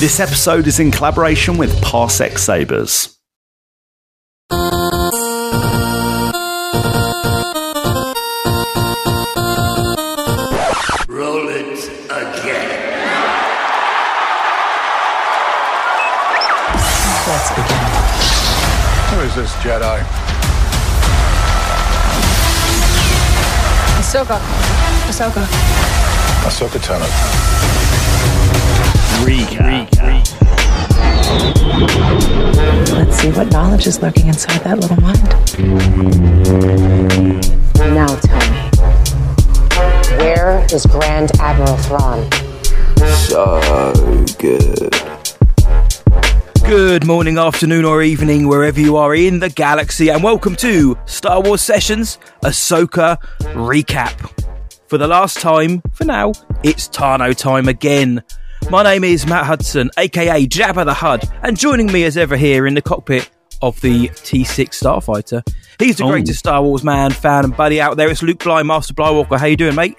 This episode is in collaboration with Parsec Sabers. Roll it again. Let's begin. Who is this Jedi? Ahsoka. Ahsoka. Ahsoka Tano. Recap. Let's see what knowledge is lurking inside that little mind. Now tell me, where is Grand Admiral Thrawn? So good. Good morning, afternoon, or evening, wherever you are in the galaxy, and welcome to Star Wars Sessions Ahsoka Recap. For the last time, for now, it's Tano time again. My name is Matt Hudson, aka Jabba the Hud, and joining me as ever here in the cockpit of the T6 Starfighter, he's the Oh. greatest Star Wars man, fan, and buddy out there. It's Luke Bly, Master Blywalker. How you doing, mate?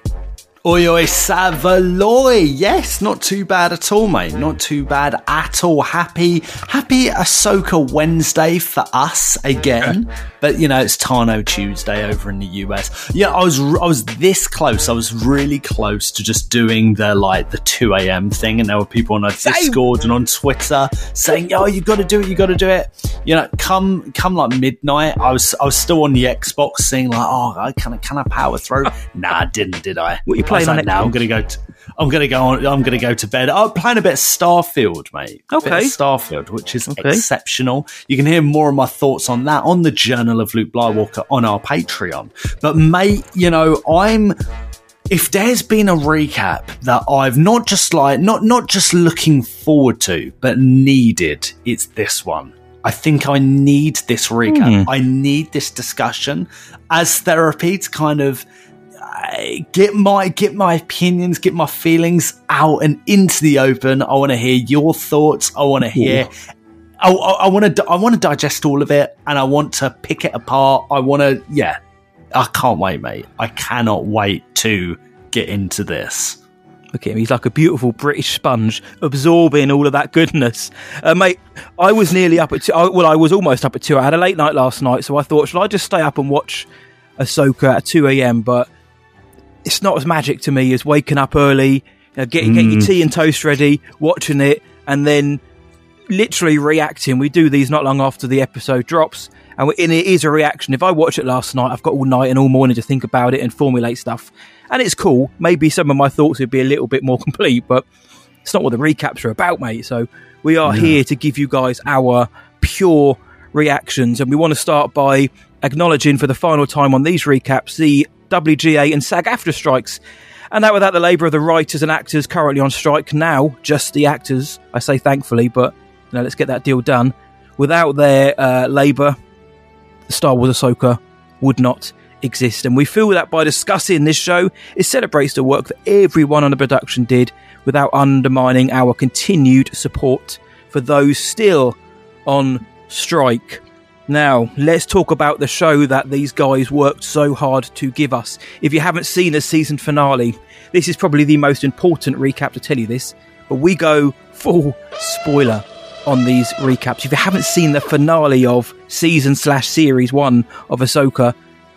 Oi oi Savaloy. Yes, not too bad at all, mate. Not too bad at all. Happy, happy Ahsoka Wednesday for us again. But you know, it's Tano Tuesday over in the US. Yeah, I was, I was this close. I was really close to just doing the like the two a.m. thing, and there were people on our Discord and on Twitter saying, "Oh, you got to do it. You got to do it." You know, come come like midnight. I was I was still on the Xbox, saying like, "Oh, I can I can I power through?" nah, I didn't. Did I? What you I was playing like, now I'm gonna go. To, I'm gonna go on. I'm gonna go to bed. I'm playing a bit of Starfield, mate. A bit of Okay. Starfield, which is Okay. exceptional. You can hear more of my thoughts on that on the Journal of Luke Blywalker on our Patreon. But mate, you know, I'm. If there's been a recap that I've not just like not not just looking forward to, but needed, it's this one. I think I need this recap. I need this discussion as therapy to kind of I get my get my opinions, get my feelings out and into the open. I want to hear your thoughts. I want to hear. I, I want to. I want to digest all of it, and I want to pick it apart. I want to. Yeah, I can't wait, mate. I cannot wait to get into this. Look at him. He's like a beautiful British sponge, absorbing all of that goodness. Uh, mate, I was nearly up at two. I, well, I was almost up at two. I had a late night last night, so I thought, should I just stay up and watch Ahsoka at 2 a.m.? But it's not as magic to me as waking up early, you know, getting, getting your hmm. tea and toast ready, watching it, and then literally reacting. We do these not long after the episode drops, and, and it is a reaction. If I watch it last night, I've got all night and all morning to think about it and formulate stuff, and it's cool. Maybe some of my thoughts would be a little bit more complete, but it's not what the recaps are about, mate. So we are here to give you guys our pure reactions, and we want to start by acknowledging for the final time on these recaps the WGA and SAG-AFTRA strikes. And that without the labour of the writers and actors currently on strike, now just the actors. I say thankfully, but you know, let's get that deal done. Without their uh, labour, Star Wars Ahsoka would not exist. And we feel that by discussing this show, it celebrates the work that everyone on the production did without undermining our continued support for those still on strike. Now, let's talk about the show that these guys worked so hard to give us. If you haven't seen the season finale, this is probably the most important recap to tell you this, but we go full spoiler on these recaps. If you haven't seen the finale of season slash series one of Ahsoka,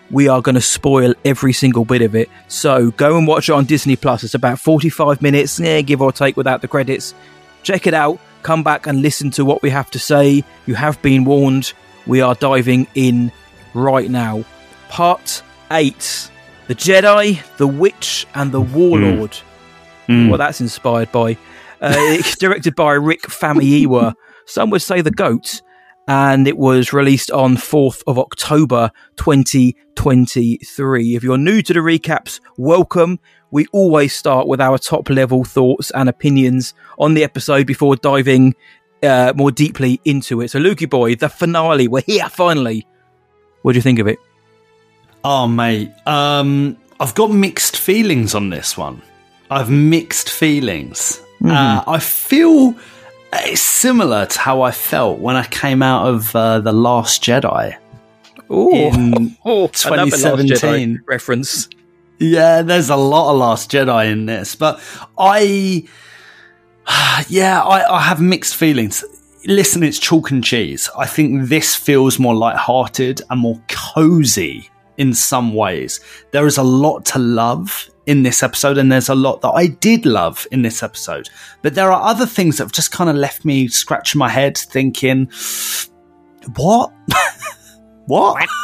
we are going to spoil every single bit of it. So go and watch it on Disney Plus. It's about 45 minutes, eh, give or take, without the credits. Check it out. Come back and listen to what we have to say. You have been warned. We are diving in right now. Part 8 The Jedi, the Witch, and the Warlord. Well, that's inspired by. Uh, it's directed by Rick Famuyiwa. Some would say the goat. And it was released on 4th of October 2023. If you're new to the recaps, welcome. We always start with our top level thoughts and opinions on the episode before diving uh, more deeply into it. So, Lukey boy, the finale. We're here finally. What do you think of it? Oh, mate. Um, I've got mixed feelings on this one. I've mixed feelings. Uh, I feel it's similar to how I felt when I came out of uh, The Last Jedi. Ooh, In oh, another Last Jedi 2017. reference. Uh, Yeah, there's a lot of Last Jedi in this, but I Yeah, I, I have mixed feelings. Listen, it's chalk and cheese. I think this feels more light-hearted and more cozy in some ways. There is a lot to love in this episode, and there's a lot that I did love in this episode. But there are other things that have just kind of left me scratching my head, thinking, "What? what?"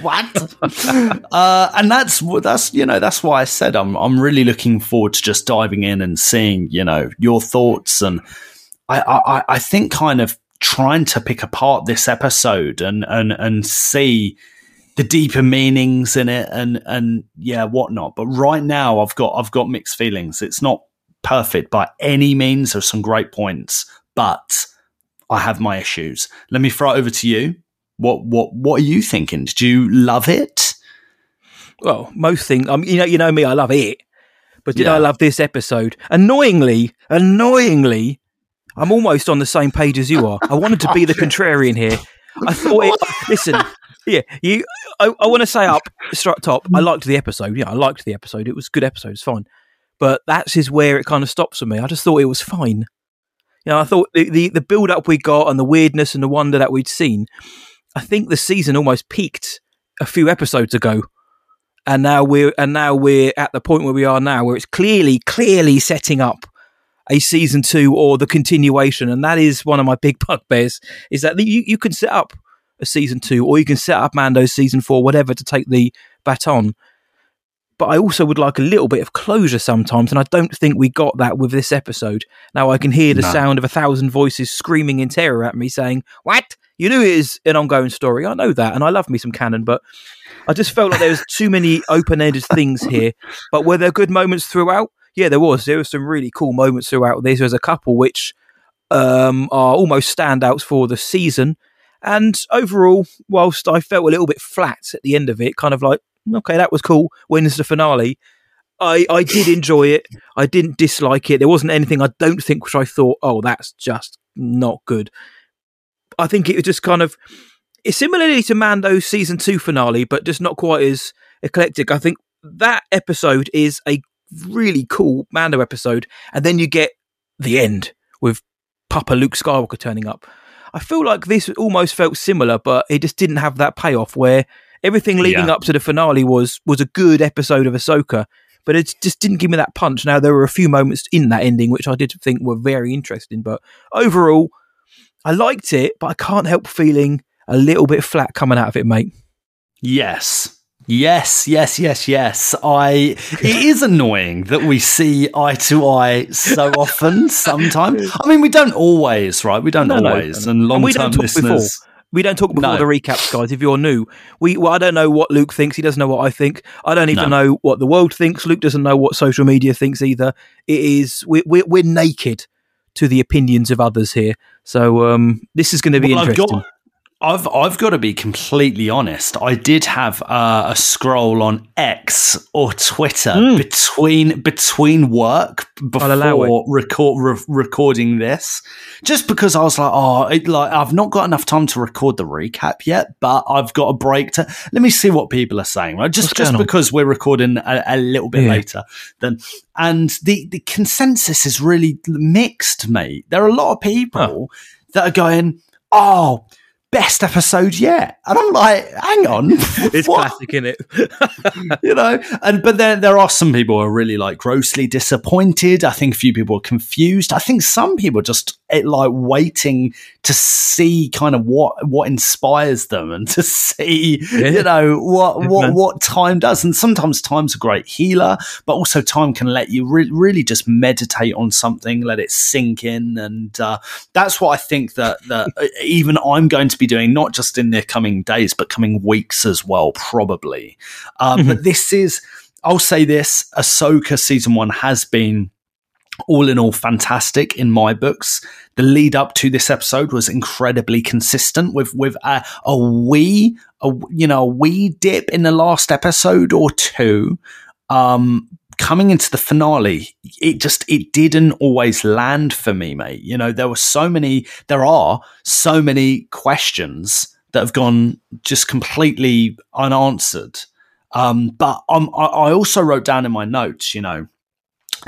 what? uh, and that's that's you know that's why I said I'm I'm really looking forward to just diving in and seeing you know your thoughts and I I, I think kind of trying to pick apart this episode and and and see the deeper meanings in it and and yeah whatnot. But right now I've got I've got mixed feelings. It's not perfect by any means. There's some great points, but I have my issues. Let me throw it over to you. What what what are you thinking? Did you love it? Well, most things. Um, you know, you know me. I love it, but did Yeah. I love this episode? Annoyingly, annoyingly, I'm almost on the same page as you are. I wanted to be the contrarian here. I thought, it, listen, yeah, you. I, I want to say up straight top. I liked the episode. Yeah, I liked the episode. It was a good episode. It's fine, but that's is where it kind of stops for me. I just thought it was fine. You know, I thought the, the, the build up we got and the weirdness and the wonder that we'd seen. I think the season almost peaked a few episodes ago, and now we're and now we're at the point where we are now, where it's clearly clearly setting up a season two or the continuation, and that is one of my big bugbears. Is that you you can set up a season two, or you can set up Mando's season four, whatever, to take the baton. But I also would like a little bit of closure sometimes, and I don't think we got that with this episode. Now I can hear the No. sound of a thousand voices screaming in terror at me, saying, "What? You knew it is an ongoing story. I know that, and I love me some canon, but I just felt like there was too many open-ended things here. But were there good moments throughout? Yeah, there was. There were some really cool moments throughout. There was a couple which um, are almost standouts for the season. And overall, whilst I felt a little bit flat at the end of it, kind of like, okay, that was cool. When's the finale? I, I did enjoy it. I didn't dislike it. There wasn't anything I don't think which I thought, oh, that's just not good. I think it was just kind of it's similarly to Mando's season two finale, but just not quite as eclectic. I think that episode is a really cool Mando episode, and then you get the end with Papa Luke Skywalker turning up. I feel like this almost felt similar, but it just didn't have that payoff where everything leading Yeah. up to the finale was was a good episode of Ahsoka, but it just didn't give me that punch. Now there were a few moments in that ending which I did think were very interesting, but overall, I liked it, but I can't help feeling a little bit flat coming out of it, mate. Yes. Yes, yes, yes, yes. I it is annoying that we see eye to eye so often sometimes. I mean we don't always, right? We don't No, always. no. And And long we term don't talk before. We don't talk before No. the recaps, guys. If you're new, we well, I don't know what Luke thinks. He doesn't know what I think. I don't even No. know what the world thinks. Luke doesn't know what social media thinks either. It is we're we're, we're naked to the opinions of others here. So um, this is going to be Well, I've interesting. got I've I've got to be completely honest. I did have uh, a scroll on X or Twitter between between work before record re- recording this, just because I was like, oh, it, like I've not got enough time to record the recap yet, but I've got a break to let me see what people are saying. Right, just What's just because we're recording a, a little bit Yeah. later than, and the the consensus is really mixed, mate. There are a lot of people that are going, oh best episode yet. And I'm like, hang on. It's classic, isn't it? You know? And but then there are some people who are really like grossly disappointed. I think a few people are confused. I think some people just eh, like waiting to see kind of what what inspires them and to see, Yeah. you know, what what man. what time does. And sometimes time's a great healer, but also time can let you re- really just meditate on something, let it sink in, and uh, that's what I think that that even I'm going to be doing, not just in the coming days, but coming weeks as well, probably. Uh, But this is, I'll say this: Ahsoka season one has been all in all fantastic in my books. The lead up to this episode was incredibly consistent with with a, a wee a you know a wee dip in the last episode or two. Um, coming into the finale, it just it didn't always land for me, mate. You know, there were so many, there are so many questions that have gone just completely unanswered. Um, but um, I, I also wrote down in my notes, you know,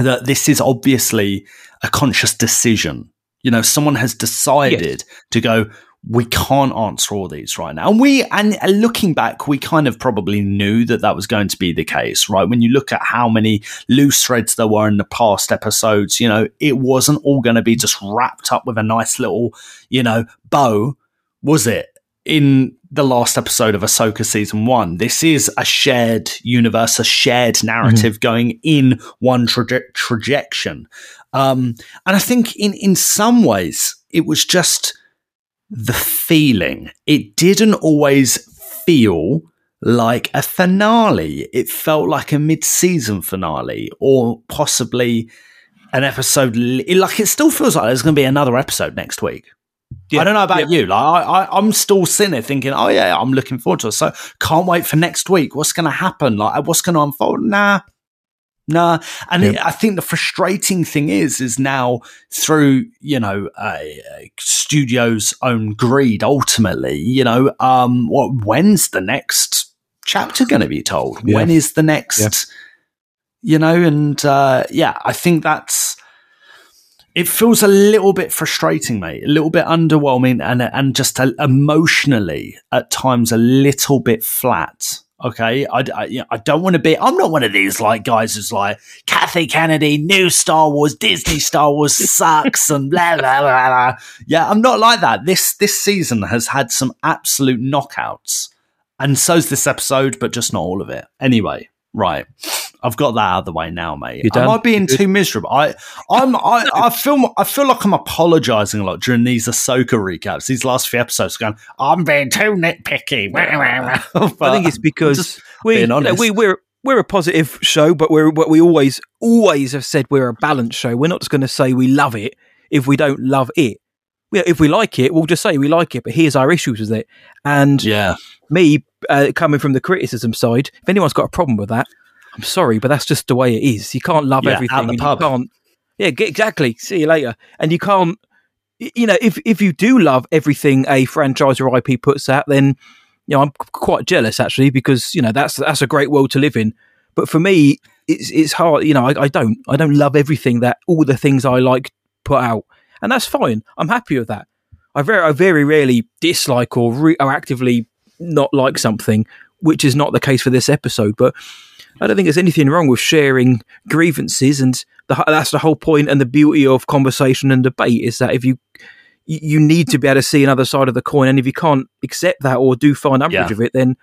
that this is obviously a conscious decision. You know, someone has decided to go, we can't answer all these right now. And we, and looking back, we kind of probably knew that that was going to be the case, right? When you look at how many loose threads there were in the past episodes, you know, it wasn't all going to be just wrapped up with a nice little, you know, bow, was it? In the last episode of Ahsoka season one, this is a shared universe, a shared narrative going in one traje- trajectory. Um, and I think in, in some ways, it was just, the feeling. It didn't always feel like a finale. It felt like a mid-season finale or possibly an episode. li- Like it still feels like there's going to be another episode next week. I don't know about you. Like I, I, I'm still sitting there thinking, oh yeah, I'm looking forward to it. So can't wait for next week. What's going to happen? Like what's going to unfold? Nah, Nah, and it, I think the frustrating thing is, is now through you know uh, studio's own greed. Ultimately, you know, um, what when's the next chapter going to be told? Yeah. When is the next? Yeah. You know, and uh, yeah, I think that's. It feels a little bit frustrating, mate. A little bit underwhelming, and and just emotionally at times a little bit flat. Okay, I, I, you know, I don't want to be. I'm not one of these like guys who's like Kathy Kennedy, new Star Wars, Disney Star Wars sucks, and blah blah blah. blah. Yeah, I'm not like that. This this season has had some absolute knockouts, and so's this episode, but just not all of it. Anyway, right, I've got that out of the way now, mate. You Am done? I being too miserable? I I'm I, I feel I feel like I'm apologising a lot during these Ahsoka recaps. These last few episodes, going, I'm being too nitpicky. I think it's because we, you know, we, we're we're a positive show, but we're but we always always have said we're a balanced show. We're not just going to say we love it if we don't love it. We, if we like it, we'll just say we like it. But here's our issues with it. And yeah, me uh, coming from the criticism side, if anyone's got a problem with that, I'm sorry, but that's just the way it is. You can't love Yeah, everything. the pub. You can't. Yeah, g- exactly. See you later. And you can't. You know, if if you do love everything a franchise or IP puts out, then you know I'm qu- quite jealous actually because you know that's that's a great world to live in. But for me, it's it's hard. You know, I, I don't I don't love everything that all the things I like put out, and that's fine. I'm happy with that. I very I very rarely dislike or re- or actively not like something, which is not the case for this episode. But I don't think there's anything wrong with sharing grievances, and the, that's the whole point and the beauty of conversation and debate is that if you you need to be able to see another side of the coin, and if you can't accept that or do find umbrage Yeah. of it, then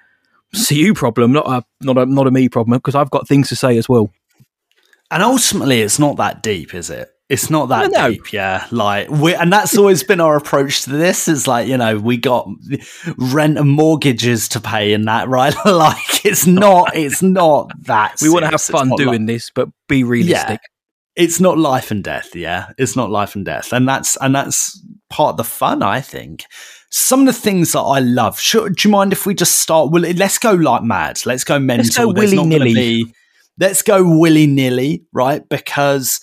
it's a you problem, not a not a not a me problem, because I've got things to say as well. and ultimately, it's not that deep, is it? It's not that No, no. deep, yeah. Like, we, and that's always been our approach to this. Is like, you know, we got rent and mortgages to pay, and that, right? like, it's not, it's not that. We want to have fun doing like- this, but be realistic. it's not life and death yeah it's not life and death and that's and that's part of the fun i think some of the things that i love sure, do you mind if we just start well let's go like mad let's go mental go There's not gonna willy-nilly. let's go willy-nilly right because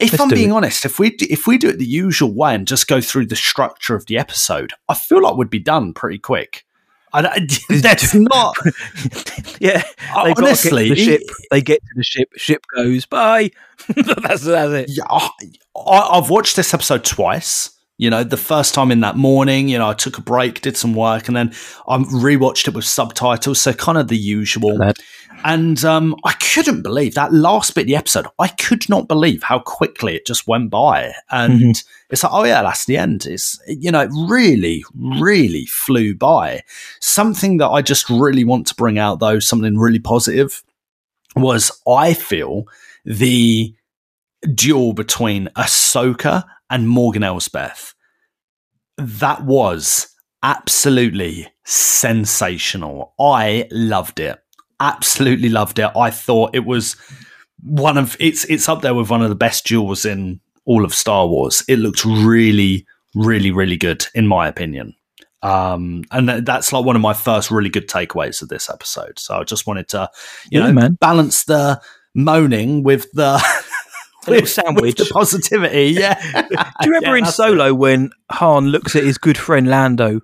if Let's i'm being it. honest if we do, if we do it the usual way and just go through the structure of the episode i feel like we'd be done pretty quick I, that's not Yeah, they honestly the ship. They get to the ship. Ship goes bye. that's that's it. Yeah, I- I've watched this episode twice. You know, the first time in that morning, you know, I took a break, did some work, and then I rewatched it with subtitles, so kind of the usual. That- And um, I couldn't believe that last bit of the episode. I could not believe how quickly it just went by. And it's like, oh yeah, that's the end. It's you know, it really, really flew by. Something that I just really want to bring out, though, something really positive, was I feel the duel between Ahsoka and Morgan Elsbeth. That was absolutely sensational. I loved it. Absolutely loved it. I thought it was one of it's it's up there with one of the best duels in all of Star Wars. It looked really, really, really good in my opinion. Um, and th- that's like one of my first really good takeaways of this episode. So I just wanted to, you Yeah, know, man. balance the moaning with the little sandwich. with the positivity. Yeah. Do you remember in Solo when Han looks at his good friend Lando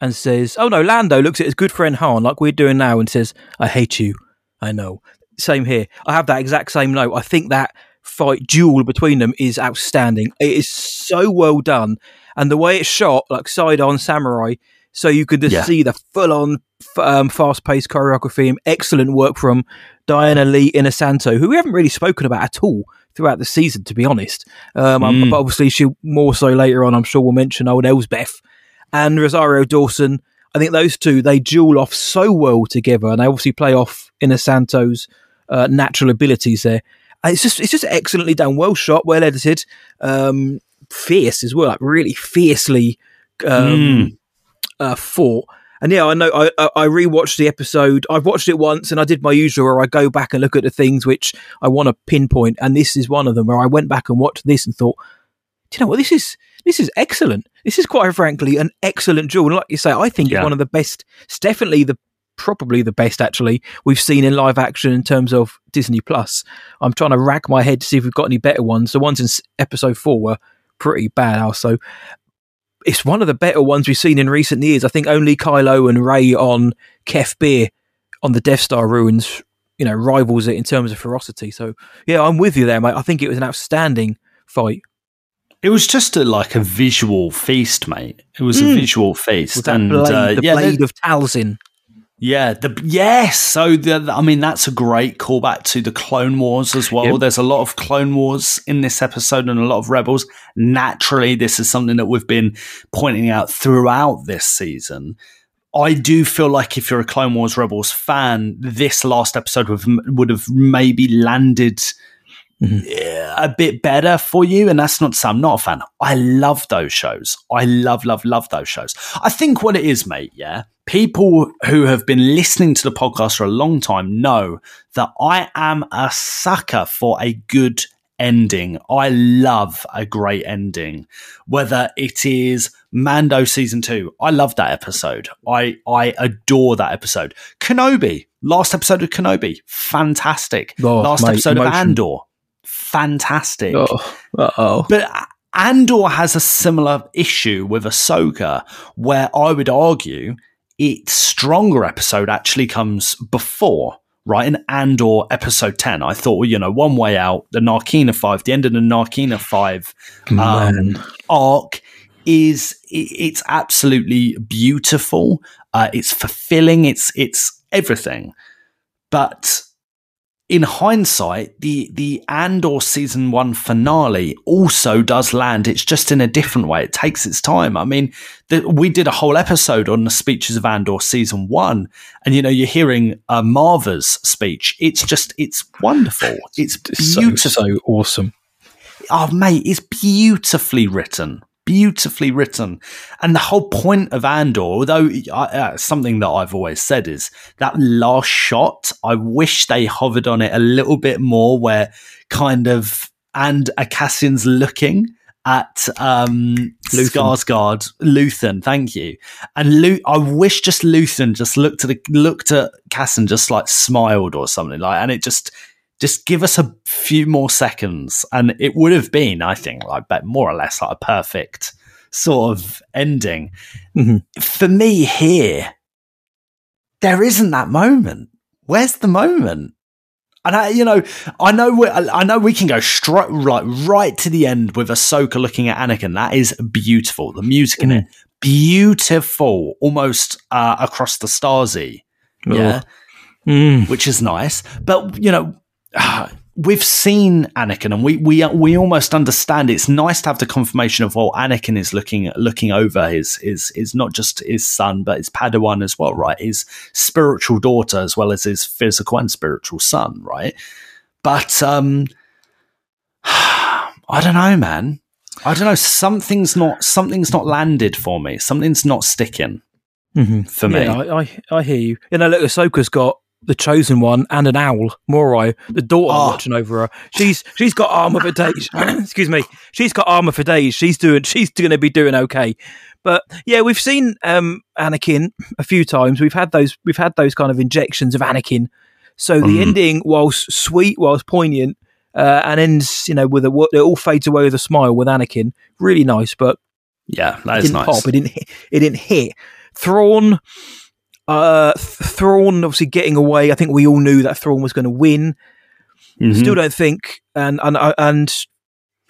and says, "Oh no, Lando looks at his good friend Han like we're doing now and says, "I hate you." I know. Same here. I have that exact same note. I think that fight duel between them is outstanding. It is so well done, and the way it's shot, like side on samurai, so you could just Yeah. see the full on um, fast paced choreography and excellent work from Diana Lee Inosanto, who we haven't really spoken about at all throughout the season, to be honest. Um, Mm. But obviously, she more so later on, I'm sure we'll mention old Elsbeth and Rosario Dawson. I think those two they duel off so well together, and they obviously play off Inosanto's uh, natural abilities there. And it's just it's just excellently done, well shot, well edited, um, fierce as well, like really fiercely um, uh, fought. And yeah, I know I, I rewatched the episode. I've watched it once, and I did my usual, where I go back and look at the things which I want to pinpoint, and this is one of them where I went back and watched this and thought, do you know what this is? This is excellent. This is quite frankly an excellent duel. And like you say, I think Yeah. it's one of the best. It's definitely the probably the best actually we've seen in live action in terms of Disney Plus. I'm trying to rack my head to see if we've got any better ones. The ones in episode four were pretty bad also. It's one of the better ones we've seen in recent years. I think only Kylo and Rey on Kef Bir on the Death Star ruins, you know, rivals it in terms of ferocity. So yeah, I'm with you there, mate. I think it was an outstanding fight. It was just a, like a visual feast, mate. It was a Mm. visual feast, and blade, uh, the yeah, blade of Talzin. Yeah, the yes. So the, I mean, that's a great callback to the Clone Wars as well. Yep. There's a lot of Clone Wars in this episode, and a lot of Rebels. Naturally, this is something that we've been pointing out throughout this season. I do feel like if you're a Clone Wars Rebels fan, this last episode would, would have maybe landed uh, a bit better for you. And that's not to say I'm not a fan. I love those shows. I love, love, love those shows. I think what it is, mate, yeah, people who have been listening to the podcast for a long time know that I am a sucker for a good ending. I love a great ending, whether it is Mando season two. I love that episode. I I adore that episode. Kenobi, last episode of Kenobi, fantastic. Oh, last mate, episode of. Andor, fantastic. Oh, oh. But Andor has a similar issue with Ahsoka, where I would argue its stronger episode actually comes before, right? In Andor episode 10, I thought, well, you know, one way out, the Narkina 5, the end of the Narkina 5 um, arc is it's absolutely beautiful. Uh, it's fulfilling. It's it's everything. But in hindsight, the the Andor season one finale also does land. It's just in a different way. It takes its time. I mean, the, we did a whole episode on the speeches of Andor season one, and you know, you're hearing uh, Marva's speech. It's just, it's wonderful. It's so, so awesome. oh mate, it's beautifully written, beautifully written, and the whole point of Andor, although uh, something that I've always said is that last shot. I wish they hovered on it a little bit more, where kind of and Cassian's looking at um Luthen. Skarsgård, Luthen, thank you. And Lu- I wish just Luthen just looked at the, looked at Cassian, just like smiled or something like, and it just just give us a few more seconds, and it would have been, I think, like but more or less like a perfect sort of ending. Mhm. For me here, there isn't that moment. Where's the moment? And I, you know, I know, we, I know we can go straight, right, right to the end with Ahsoka looking at Anakin. That is beautiful. The music in it, beautiful, almost uh, across the starsy. Yeah Mm. which is nice. But you know, we've seen Anakin, and we we we almost understand. It's nice to have the confirmation of what Anakin is looking looking over his his is not just his son, but his Padawan as well, right? His spiritual daughter as well as his physical and spiritual son, right? But um, I don't know, man. I don't know. Something's not something's not landed for me. Something's not sticking Mhm. for me. Yeah, I, I, I hear you. You know, look, Ahsoka's got the chosen one and an owl, Morai, the daughter Oh. watching over her. She's she's got armor for days. Excuse me. She's got armor for days. She's doing she's going to be doing okay. But yeah, we've seen um, Anakin a few times. We've had those we've had those kind of injections of Anakin. So the Mhm. ending, whilst sweet, whilst poignant, uh, and ends you know with a it all fades away with a smile with Anakin. Really nice, but yeah, that it is didn't nice. pop. It didn't. Hit, it didn't hit. Thrawn, uh, Thrawn obviously getting away. I think we all knew that Thrawn was going to win. Still don't think, and and I- and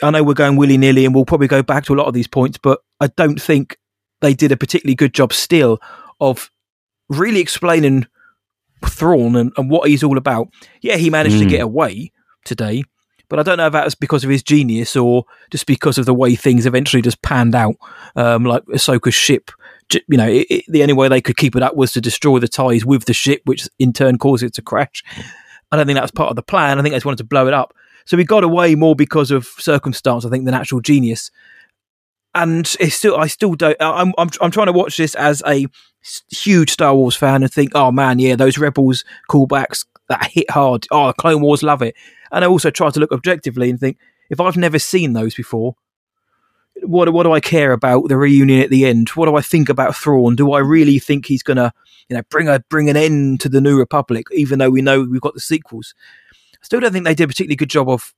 I know we're going willy nilly, and we'll probably go back to a lot of these points, but I don't think they did a particularly good job still of really explaining Thrawn and, and what he's all about. Yeah, he managed to Mm. get away today, but I don't know if that's because of his genius or just because of the way things eventually just panned out. Um, like Ahsoka's ship, you know, it, it, the only way they could keep it up was to destroy the ties with the ship, which in turn caused it to crash. I don't think that was part of the plan. I think they just wanted to blow it up. So we got away more because of circumstance, I think, than actual genius. And it's still, I still don't. I'm, I'm, I'm trying to watch this as a huge Star Wars fan and think, oh man, yeah, those Rebels callbacks that hit hard. Oh, Clone Wars love it. And I also try to look objectively and think, if I've never seen those before, what what do I care about the reunion at the end? What do I think about Thrawn? Do I really think he's gonna, you know, bring a bring an end to the New Republic? Even though we know we've got the sequels, I still don't think they did a particularly good job of,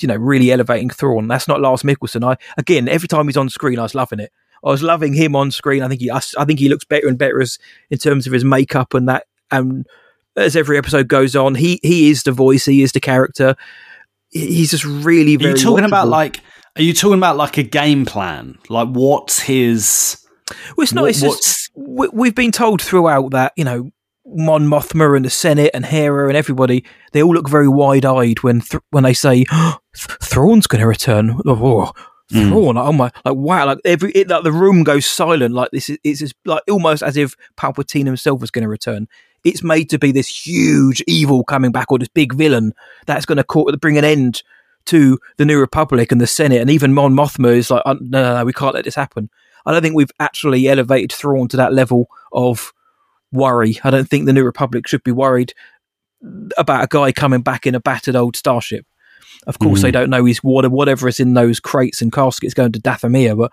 you know, really elevating Thrawn. That's not Lars Mikkelsen. I again, every time he's on screen, I was loving it. I was loving him on screen. I think he, I, I think he looks better and better as in terms of his makeup and that. And as every episode goes on, he he is the voice. He is the character. He's just really Are you talking about like? Are you talking about like a game plan? Like what's his? Well, it's not. What- it's just, we, we've been told throughout that you know Mon Mothma and the Senate and Hera and everybody they all look very wide eyed when th- when they say "Th- Thrawn's going to return. Oh, oh hmm. Thrawn! Oh my! Like wow! Like every it, like the room goes silent. Like this is it's just like almost as if Palpatine himself was going to return. It's made to be this huge evil coming back or this big villain that's going to bring an end to the New Republic and the Senate and even Mon Mothma is like, "Uh, no, no, no, we can't let this happen. I don't think we've actually elevated Thrawn to that level of worry. I don't think the New Republic should be worried about a guy coming back in a battered old starship. Of course, they don't know he's water, whatever is in those crates and caskets going to Dathomir, but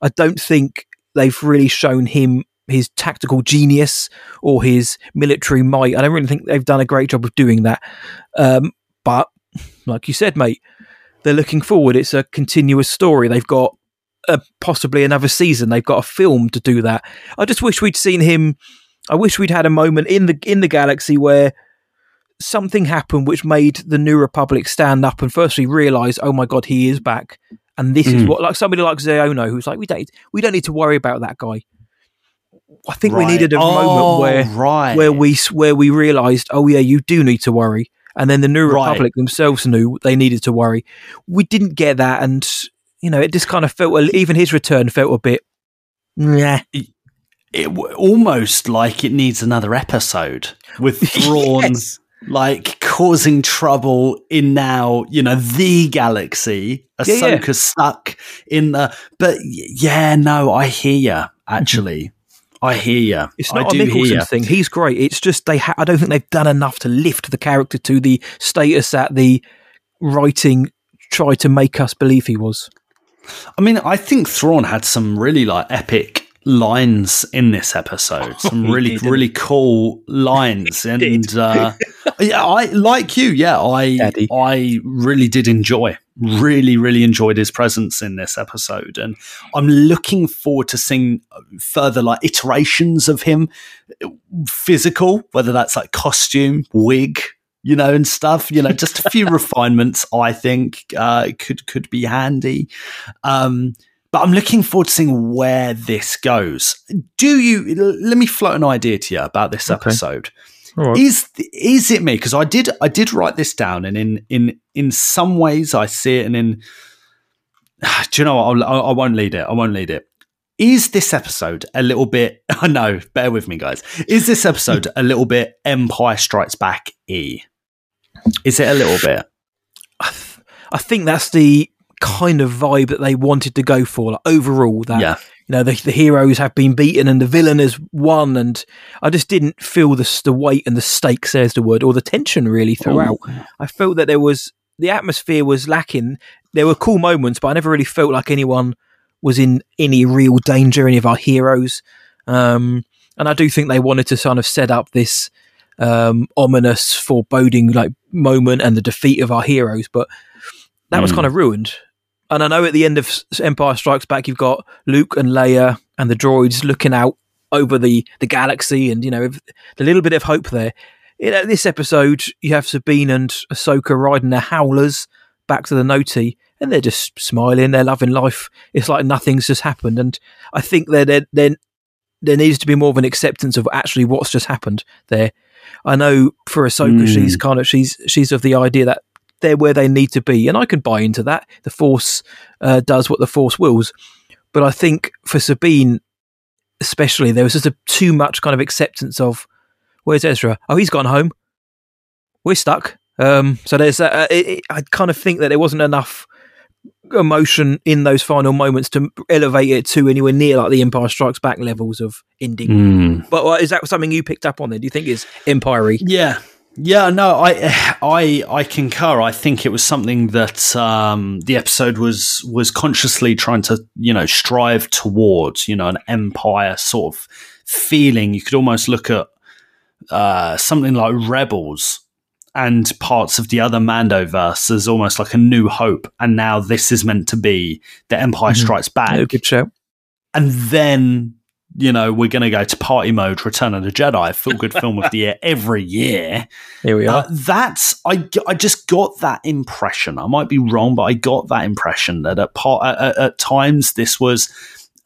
I don't think they've really shown him his tactical genius or his military might. I don't really think they've done a great job of doing that. Um, but like you said, mate, they're looking forward. It's a continuous story. They've got uh, possibly another season. They've got a film to do that. I just wish we'd seen him. I wish we'd had a moment in the in the galaxy where something happened which made the New Republic stand up and firstly realize, oh my god, he is back, and this is Mm. what like somebody like Xiono who's like, we don't we don't need to worry about that guy. I think we needed a Oh, moment where right. where we where we realized, oh yeah, you do need to worry. And then the New Right. Republic themselves knew they needed to worry. We didn't get that, and you know, it just kind of felt. Even his return felt a bit. yeah. it w- almost like it needs another episode with Thrawn Yes. like causing trouble in now you know the galaxy. Yeah, yeah. Stuck in the. But yeah, no, I hear you. Mm-hmm. Actually, I hear you. It's not a do hear ya. Thing. He's great. It's just they. Ha- I don't think they've done enough to lift the character to the status that the writing tried to make us believe he was. I mean, I think Thrawn had some really like epic lines in this episode. Some really, didn't really cool lines, and uh, yeah, I like you. Yeah, I, Daddy. I really did enjoy. Really, really enjoyed his presence in this episode, and I'm looking forward to seeing further like iterations of him, physical, whether that's like costume, wig, you know, and stuff. You know, just a few refinements. I think uh, could could be handy. Um, but I'm looking forward to seeing where this goes. Do you? Let me float an idea to you about this episode. Is is it me? Because I did I did write this down, and in in in some ways I see it, and in do you know what? I'll, I won't lead it. I won't lead it. Is this episode a little bit? I know. Bear with me, guys. Is this episode a little bit Empire Strikes Back? E. Is it a little bit? I think that's the kind of vibe that they wanted to go for. Like overall, that Yeah. You know the, the heroes have been beaten and the villain has won, and I just didn't feel the the weight and the stakes, says the word, or the tension really throughout. I felt that there was the atmosphere was lacking. There were cool moments, but I never really felt like anyone was in any real danger. Any of our heroes, um, and I do think they wanted to kind of set up this um, ominous, foreboding like moment and the defeat of our heroes, but that was Mm. kind of ruined. And I know at the end of Empire Strikes Back, you've got Luke and Leia and the droids looking out over the, the galaxy, and you know the little bit of hope there. you know, this episode, you have Sabine and Ahsoka riding their howlers back to the Noti, and they're just smiling, they're loving life. It's like nothing's just happened. And I think that there, there, there needs to be more of an acceptance of actually what's just happened there. I know for Ahsoka, Mm. she's kind of she's she's of the idea that they're where they need to be, and I can buy into that. The Force uh, does what the Force wills, but I think for Sabine, especially, there was just a too much kind of acceptance of where's Ezra? Oh, he's gone home. We're stuck. Um, so there's uh, it, it, I kind of think that there wasn't enough emotion in those final moments to elevate it to anywhere near like the Empire Strikes Back levels of ending. Mm. But uh, is that something you picked up on? Then do you think is Empire? Yeah. Yeah, no, I, I, I concur. I think it was something that um, the episode was was consciously trying to, you know, strive towards. You know, an empire sort of feeling. You could almost look at uh, something like Rebels and parts of the other Mandoverse as almost like a New Hope, and now this is meant to be the Empire Strikes Back No, good show. and then you know we're going to go to party mode return of the jedi feel good film of the year every year Here we are. uh, that's I just got that impression i might be wrong but i got that impression that at, part, at, at- at times this was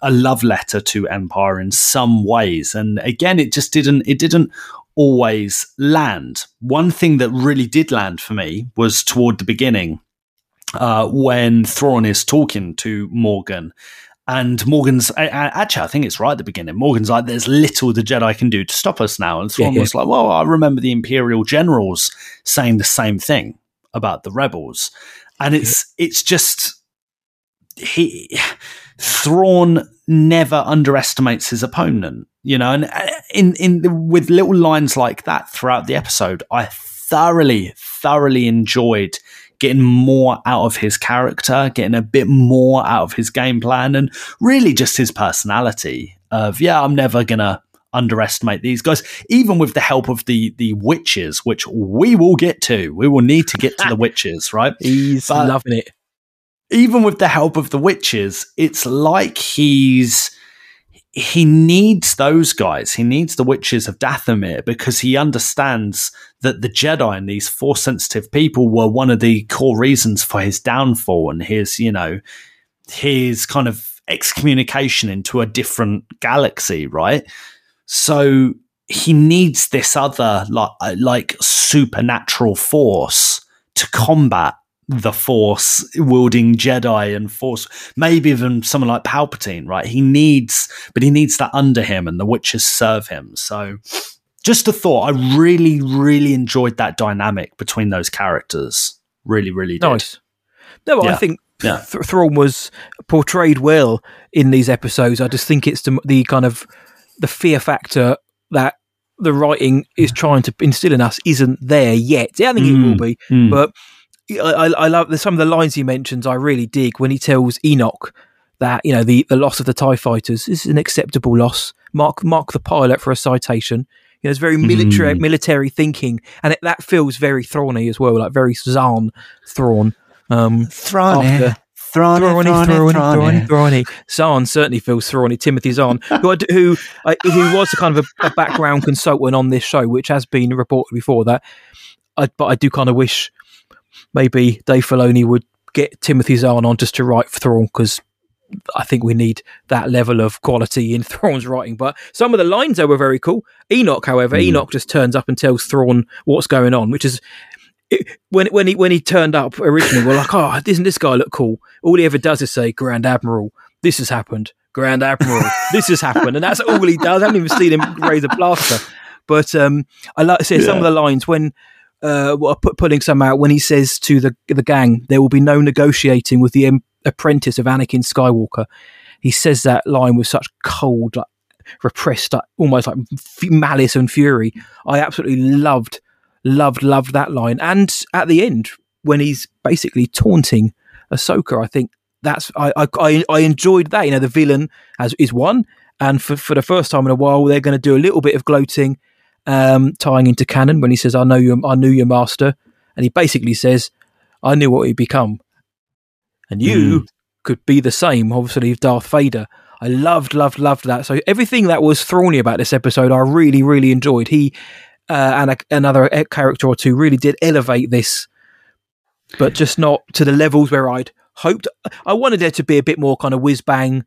a love letter to empire in some ways and again it just didn't it didn't always land one thing that really did land for me was toward the beginning uh, when Thrawn is talking to Morgan. And Morgan's actually, I think it's right at the beginning. Morgan's like, "There's little the Jedi can do to stop us now." And Thrawn Yeah, yeah. was like, "Well, I remember the Imperial generals saying the same thing about the rebels." And it's it's just he Thrawn never underestimates his opponent, you know. And uh, in in the, with little lines like that throughout the episode, I thoroughly thoroughly enjoyed getting more out of his character, getting a bit more out of his game plan, and really just his personality. Of yeah, I'm never gonna underestimate these guys, even with the help of the the witches, which we will get to. We will need to get to the witches, right? He's But- loving it. even with the help of the witches, it's like he's he needs those guys. He needs the witches of Dathomir because he understands that the Jedi and these force sensitive people were one of the core reasons for his downfall and his, you know, his kind of excommunication into a different galaxy, right? So he needs this other like like supernatural force to combat the force wielding Jedi and force maybe even someone like Palpatine, right? He needs but he needs that under him and the witches serve him. So just a thought, I really, really enjoyed that dynamic between those characters. Really, really did. Nice. No, I think Yeah. Th- Thrawn was portrayed well in these episodes. I just think it's the, the kind of the fear factor that the writing is trying to instill in us isn't there yet. Yeah, I think it will be, Mm. but I, I I love the, some of the lines he mentions. I really dig when he tells Enoch that you know the, the loss of the Tie Fighters is an acceptable loss. Mark mark the pilot for a citation. You know, it's very military military thinking, and it, that feels very Thrawny as well, like very Zahn Thrawn. Um, Thrawn, after- Thrawn, Thrawny, Thrawn, Thrawny, Thrawn. Thrawny, Thrawny. Zahn certainly feels Thrawny. Timothy Zahn, who I d who I, who was a kind of a, a background consultant on this show, which has been reported before. That, I, but I do kind of wish maybe Dave Filoni would get Timothy Zahn on just to write for Thrawn because I think we need that level of quality in Thrawn's writing. But some of the lines there were very cool. Enoch, however, Enoch just turns up and tells Thrawn what's going on, which is it- when when he when he turned up originally, we're like, oh, doesn't this guy look cool? All he ever does is say, Grand Admiral, this has happened. Grand Admiral, this has happened, and that's all he does. I haven't even seen him raise a blaster. But um, I like to say some of the lines when uh, put putting some out when he says to the the gang, "There will be no negotiating with the em- apprentice of Anakin Skywalker." He says that line with such cold, like, repressed, like, almost like f- malice and fury. I absolutely loved, loved, loved that line. And at the end, when he's basically taunting Ahsoka, I think that's I I, I, I enjoyed that. You know, the villain has is one, and for for the first time in a while, they're going to do a little bit of gloating um, tying into canon when he says, "I know you, I knew your master," and he basically says, "I knew what he'd become, and you could be the same." Obviously, Darth Vader. I loved, loved, loved that. So everything that was Thrawny about this episode, I really, really enjoyed. He uh, and a, another character or two really did elevate this, but just not to the levels where I'd hoped. I wanted there to be a bit more kind of whiz bang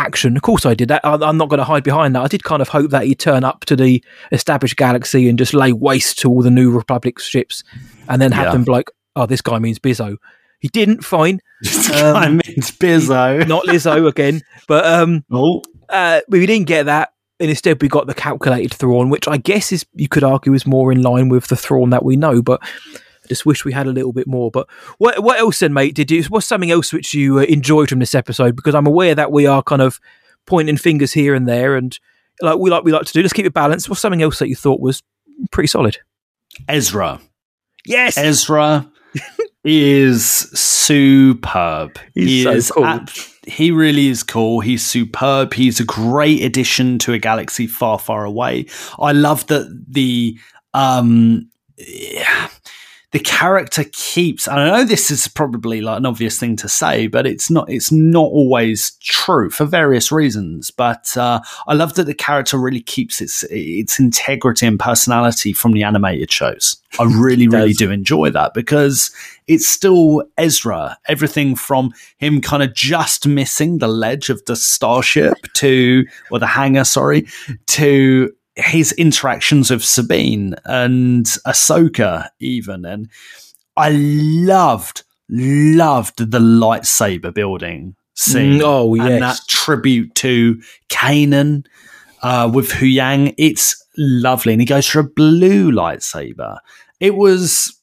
action. Of course, I did that. I'm not going to hide behind that. I did kind of hope that he'd turn up to the established galaxy and just lay waste to all the new Republic ships, and then have Yeah. them be like, "Oh, this guy means Bizzo." He didn't. Fine, I means Bizzo. not Lizzo again, but um, Oh, uh, we didn't get that. And instead, we got the calculated Thrawn, which I guess is you could argue is more in line with the Thrawn that we know. But just wish we had a little bit more. But what what else then, mate? Did you? What's something else which you uh, enjoyed from this episode? Because I'm aware that we are kind of pointing fingers here and there, and like we like we like to do. Let's keep it balanced. What's something else that you thought was pretty solid? Ezra. Yes, Ezra is superb. He's he so is cool. ab- he really is cool. He's superb. He's a great addition to a galaxy far, far away. I love that the um the character keeps and I know this is probably like an obvious thing to say, but it's not it's not always true for various reasons. But uh, I love that the character really keeps its its integrity and personality from the animated shows. I really, really do enjoy that because it's still Ezra. Everything from him kind of just missing the ledge of the starship to or the hangar, sorry, to his interactions with Sabine and Ahsoka, even. And I loved, loved the lightsaber building scene. Mm, oh, And that tribute to Kanan uh, with Huyang. It's lovely. And he goes for a blue lightsaber. It was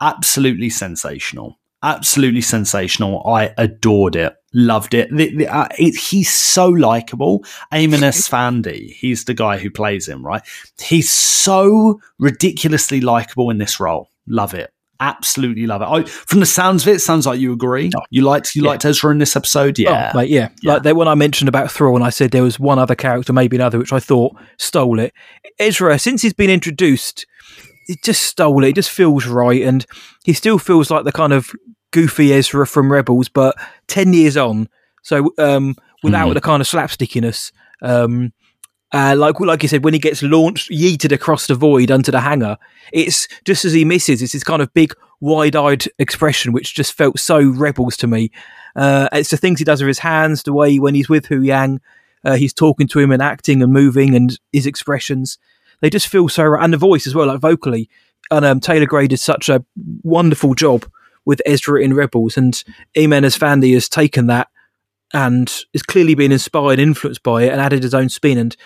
absolutely sensational. Absolutely sensational. I adored it. Loved it. The, the, uh, it he's so likable. Eman Esfandi, he's the guy who plays him, right? He's so ridiculously likable in this role. Love it. Absolutely love it. I, from the sounds of it, it sounds like you agree. You liked you Yeah. liked Ezra in this episode, yeah. Oh, mate, yeah. Yeah. Like that when I mentioned about Thrawn, I said there was one other character, maybe another, which I thought stole it. Ezra, since he's been introduced, it just stole it. It just feels right, and he still feels like the kind of goofy Ezra from Rebels, but ten years on. So um, without the kind of slapstickiness. Um, uh, like like you said, when he gets launched, yeeted across the void onto the hangar, it's just as he misses, it's this kind of big, wide-eyed expression, which just felt so rebels to me. Uh, it's the things he does with his hands, the way when he's with Huyang, uh, he's talking to him and acting and moving, and his expressions. They just feel so, and the voice as well, like vocally. And um, Taylor Gray did such a wonderful job with Ezra in Rebels, and Eman Esfandi has taken that and is clearly been inspired, influenced by it, and added his own spin. And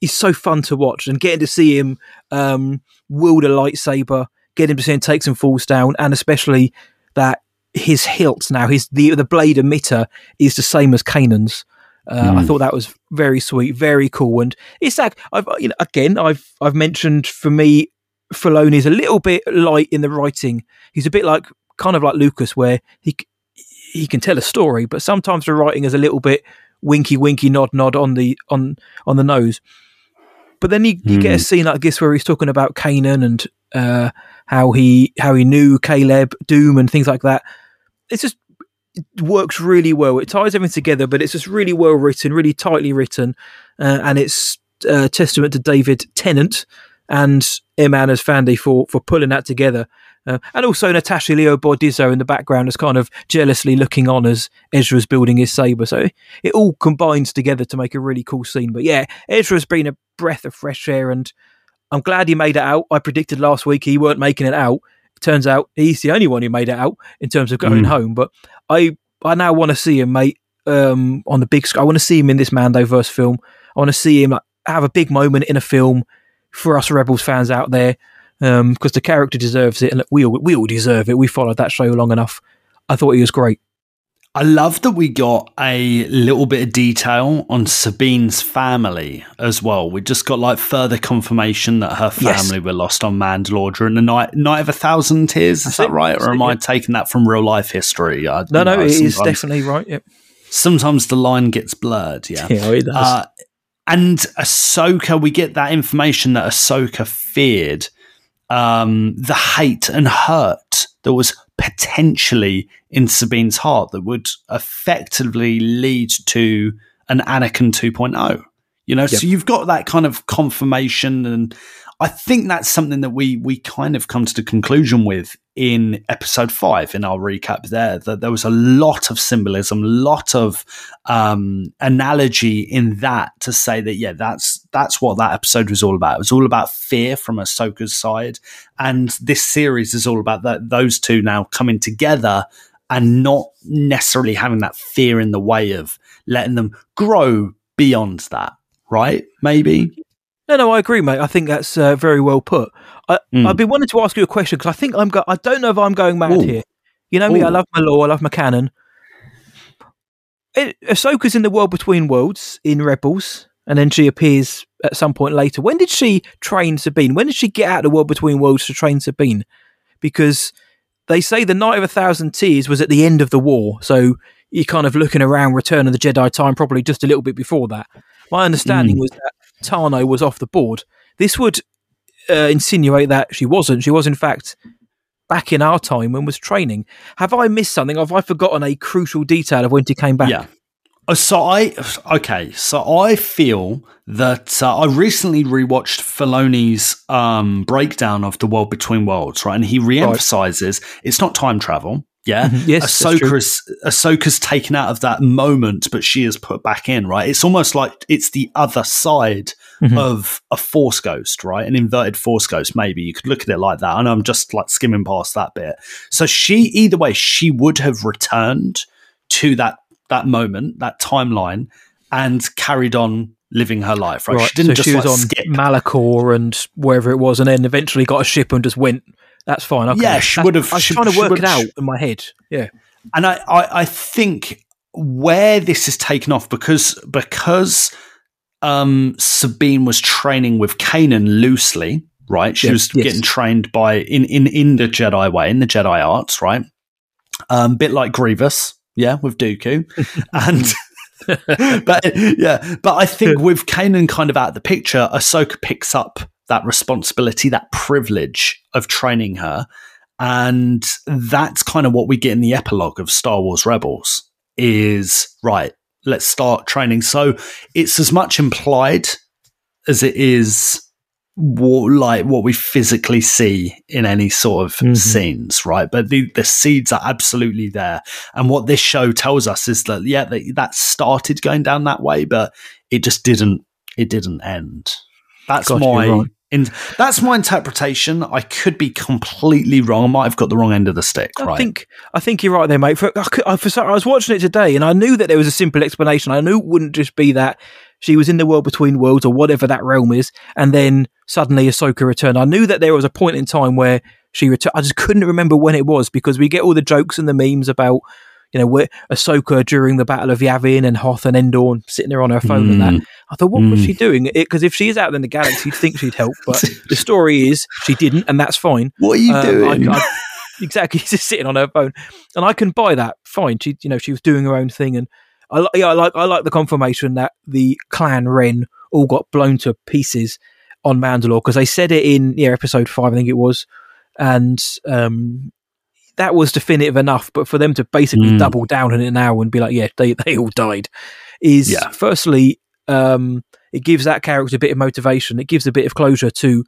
he's so fun to watch, and getting to see him um, wield a lightsaber, getting to see him take some falls down, and especially that his hilt now, his the the blade emitter is the same as Kanan's. Uh, I thought that was very sweet, very cool, and it's like I've you know again I've I've mentioned for me Filoni's a little bit light in the writing. He's a bit like kind of like Lucas, where he he can tell a story, but sometimes the writing is a little bit winky, winky, nod, nod on the on on the nose. But then you, you get a scene like this where he's talking about Kanan and uh, how he how he knew Caleb, Dume, and things like that. It's just it works really well. It ties everything together, but it's just really well written, really tightly written, uh, and it's uh, testament to David Tennant and Eman Esfandi for for pulling that together. Uh, and also Natasha Liu Bordizzo in the background is kind of jealously looking on as Ezra's building his saber. So it all combines together to make a really cool scene. But yeah, Ezra's been a breath of fresh air, and I'm glad he made it out. I predicted last week he weren't making it out. Turns out he's the only one who made it out in terms of going home. But I I now want to see him, mate, um, on the big screen. I want to see him in this Mandoverse film. I want to see him like, have a big moment in a film for us Rebels fans out there because the character deserves it, and we all we all deserve it. We followed that show long enough. I thought he was great. I love that we got a little bit of detail on Sabine's family as well. We just got like further confirmation that her Yes. family were lost on Mandalore during the night night of a thousand tears. Is that right, or am I taking that from real life history? I, No, no, know, it is definitely right. Yep. Sometimes the line gets blurred. Yeah, Yeah, it does. Uh, and Ahsoka, we get that information that Ahsoka feared um, the hate and hurt that was potentially in Sabine's heart that would effectively lead to an Anakin 2.0. You know, so you've got that kind of confirmation, and I think that's something that we we kind of come to the conclusion with in episode five in our recap there that there was a lot of symbolism, a lot of um, analogy in that to say that yeah, that's that's what that episode was all about. It was all about fear from Ahsoka's side, and this series is all about that those two now coming together and not necessarily having that fear in the way of letting them grow beyond that. Right? Maybe. No, no, I agree, mate. I think that's uh, very well put. I, Mm. I've been wanting to ask you a question because I think I'm. Go- I don't know if I'm going mad Ooh. here. You know me. I love my law. I love my canon. It, Ahsoka's in the world between worlds in Rebels, and then she appears at some point later. When did she train Sabine? When did she get out of the world between worlds to train Sabine? Because they say the Night of a Thousand Tears was at the end of the war, so you're kind of looking around Return of the Jedi time, probably just a little bit before that. My understanding Mm. was that Tano was off the board. This would uh, insinuate that she wasn't. She was, in fact, back in our time and was training. Have I missed something? Have I forgotten a crucial detail of when she came back? Yeah. Uh, So I okay. So I feel that uh, I recently rewatched Filoni's um, breakdown of the world between worlds, right? And he re-emphasizes it's not time travel. Yeah, Mhm. Yes, true. Ahsoka's Ahsoka's taken out of that moment, but she is put back in. Right, it's almost like it's the other side Mhm. of a Force ghost, right? An inverted Force ghost, maybe you could look at it like that. And I'm just like skimming past that bit. So she, either way, she would have returned to that that moment, that timeline, and carried on living her life. Right, Right. she didn't so just she was like, on skip. Malachor and wherever it was, and then eventually got a ship and just went. That's fine. Okay. Yeah, she would have- I was she- trying to work it out in my head. Yeah. and I, I, I think where this is taken off because because um, Sabine was training with Kanan loosely, right? She Yeah, was yes. getting trained by in, in in the Jedi way, in the Jedi arts, right? Um, bit like Grievous, yeah, with Dooku, and. but yeah, but I think with Kanan kind of out of the picture, Ahsoka picks up that responsibility, that privilege of training her, and that's kind of what we get in the epilogue of Star Wars Rebels. Is right. Let's start training. So it's as much implied as it is what, like what we physically see in any sort of Mhm. scenes, right? But the, the seeds are absolutely there. And what this show tells us is that, yeah, that, that started going down that way, but it just didn't, it didn't end. That's my, right. In, that's my interpretation. I could be completely wrong. I might have got the wrong end of the stick, I right? think I think you're right there, mate. For, I, could- I, for, I was watching it today, and I knew that there was a simple explanation. I knew it wouldn't just be that she was in the world between worlds or whatever that realm is, and then suddenly Ahsoka returned. I knew that there was a point in time where she returned. I just couldn't remember when it was because we get all the jokes and the memes about you know where Ahsoka during the Battle of Yavin and Hoth and Endor and sitting there on her phone and that. I thought, what was Mm. she doing? Because if she is out in the galaxy, you'd think she'd help, but the story is she didn't, and that's fine. what are you Um, doing? I- I- exactly, just sitting on her phone, and I can buy that. Fine, she, you know, she was doing her own thing, and I, yeah, I like, I like the confirmation that the clan Wren all got blown to pieces on Mandalore because they said it in yeah episode five, I think it was, and um, that was definitive enough. But for them to basically Mm. double down on it now and be like, yeah, they they all died, is Yeah. firstly, um, it gives that character a bit of motivation. It gives a bit of closure to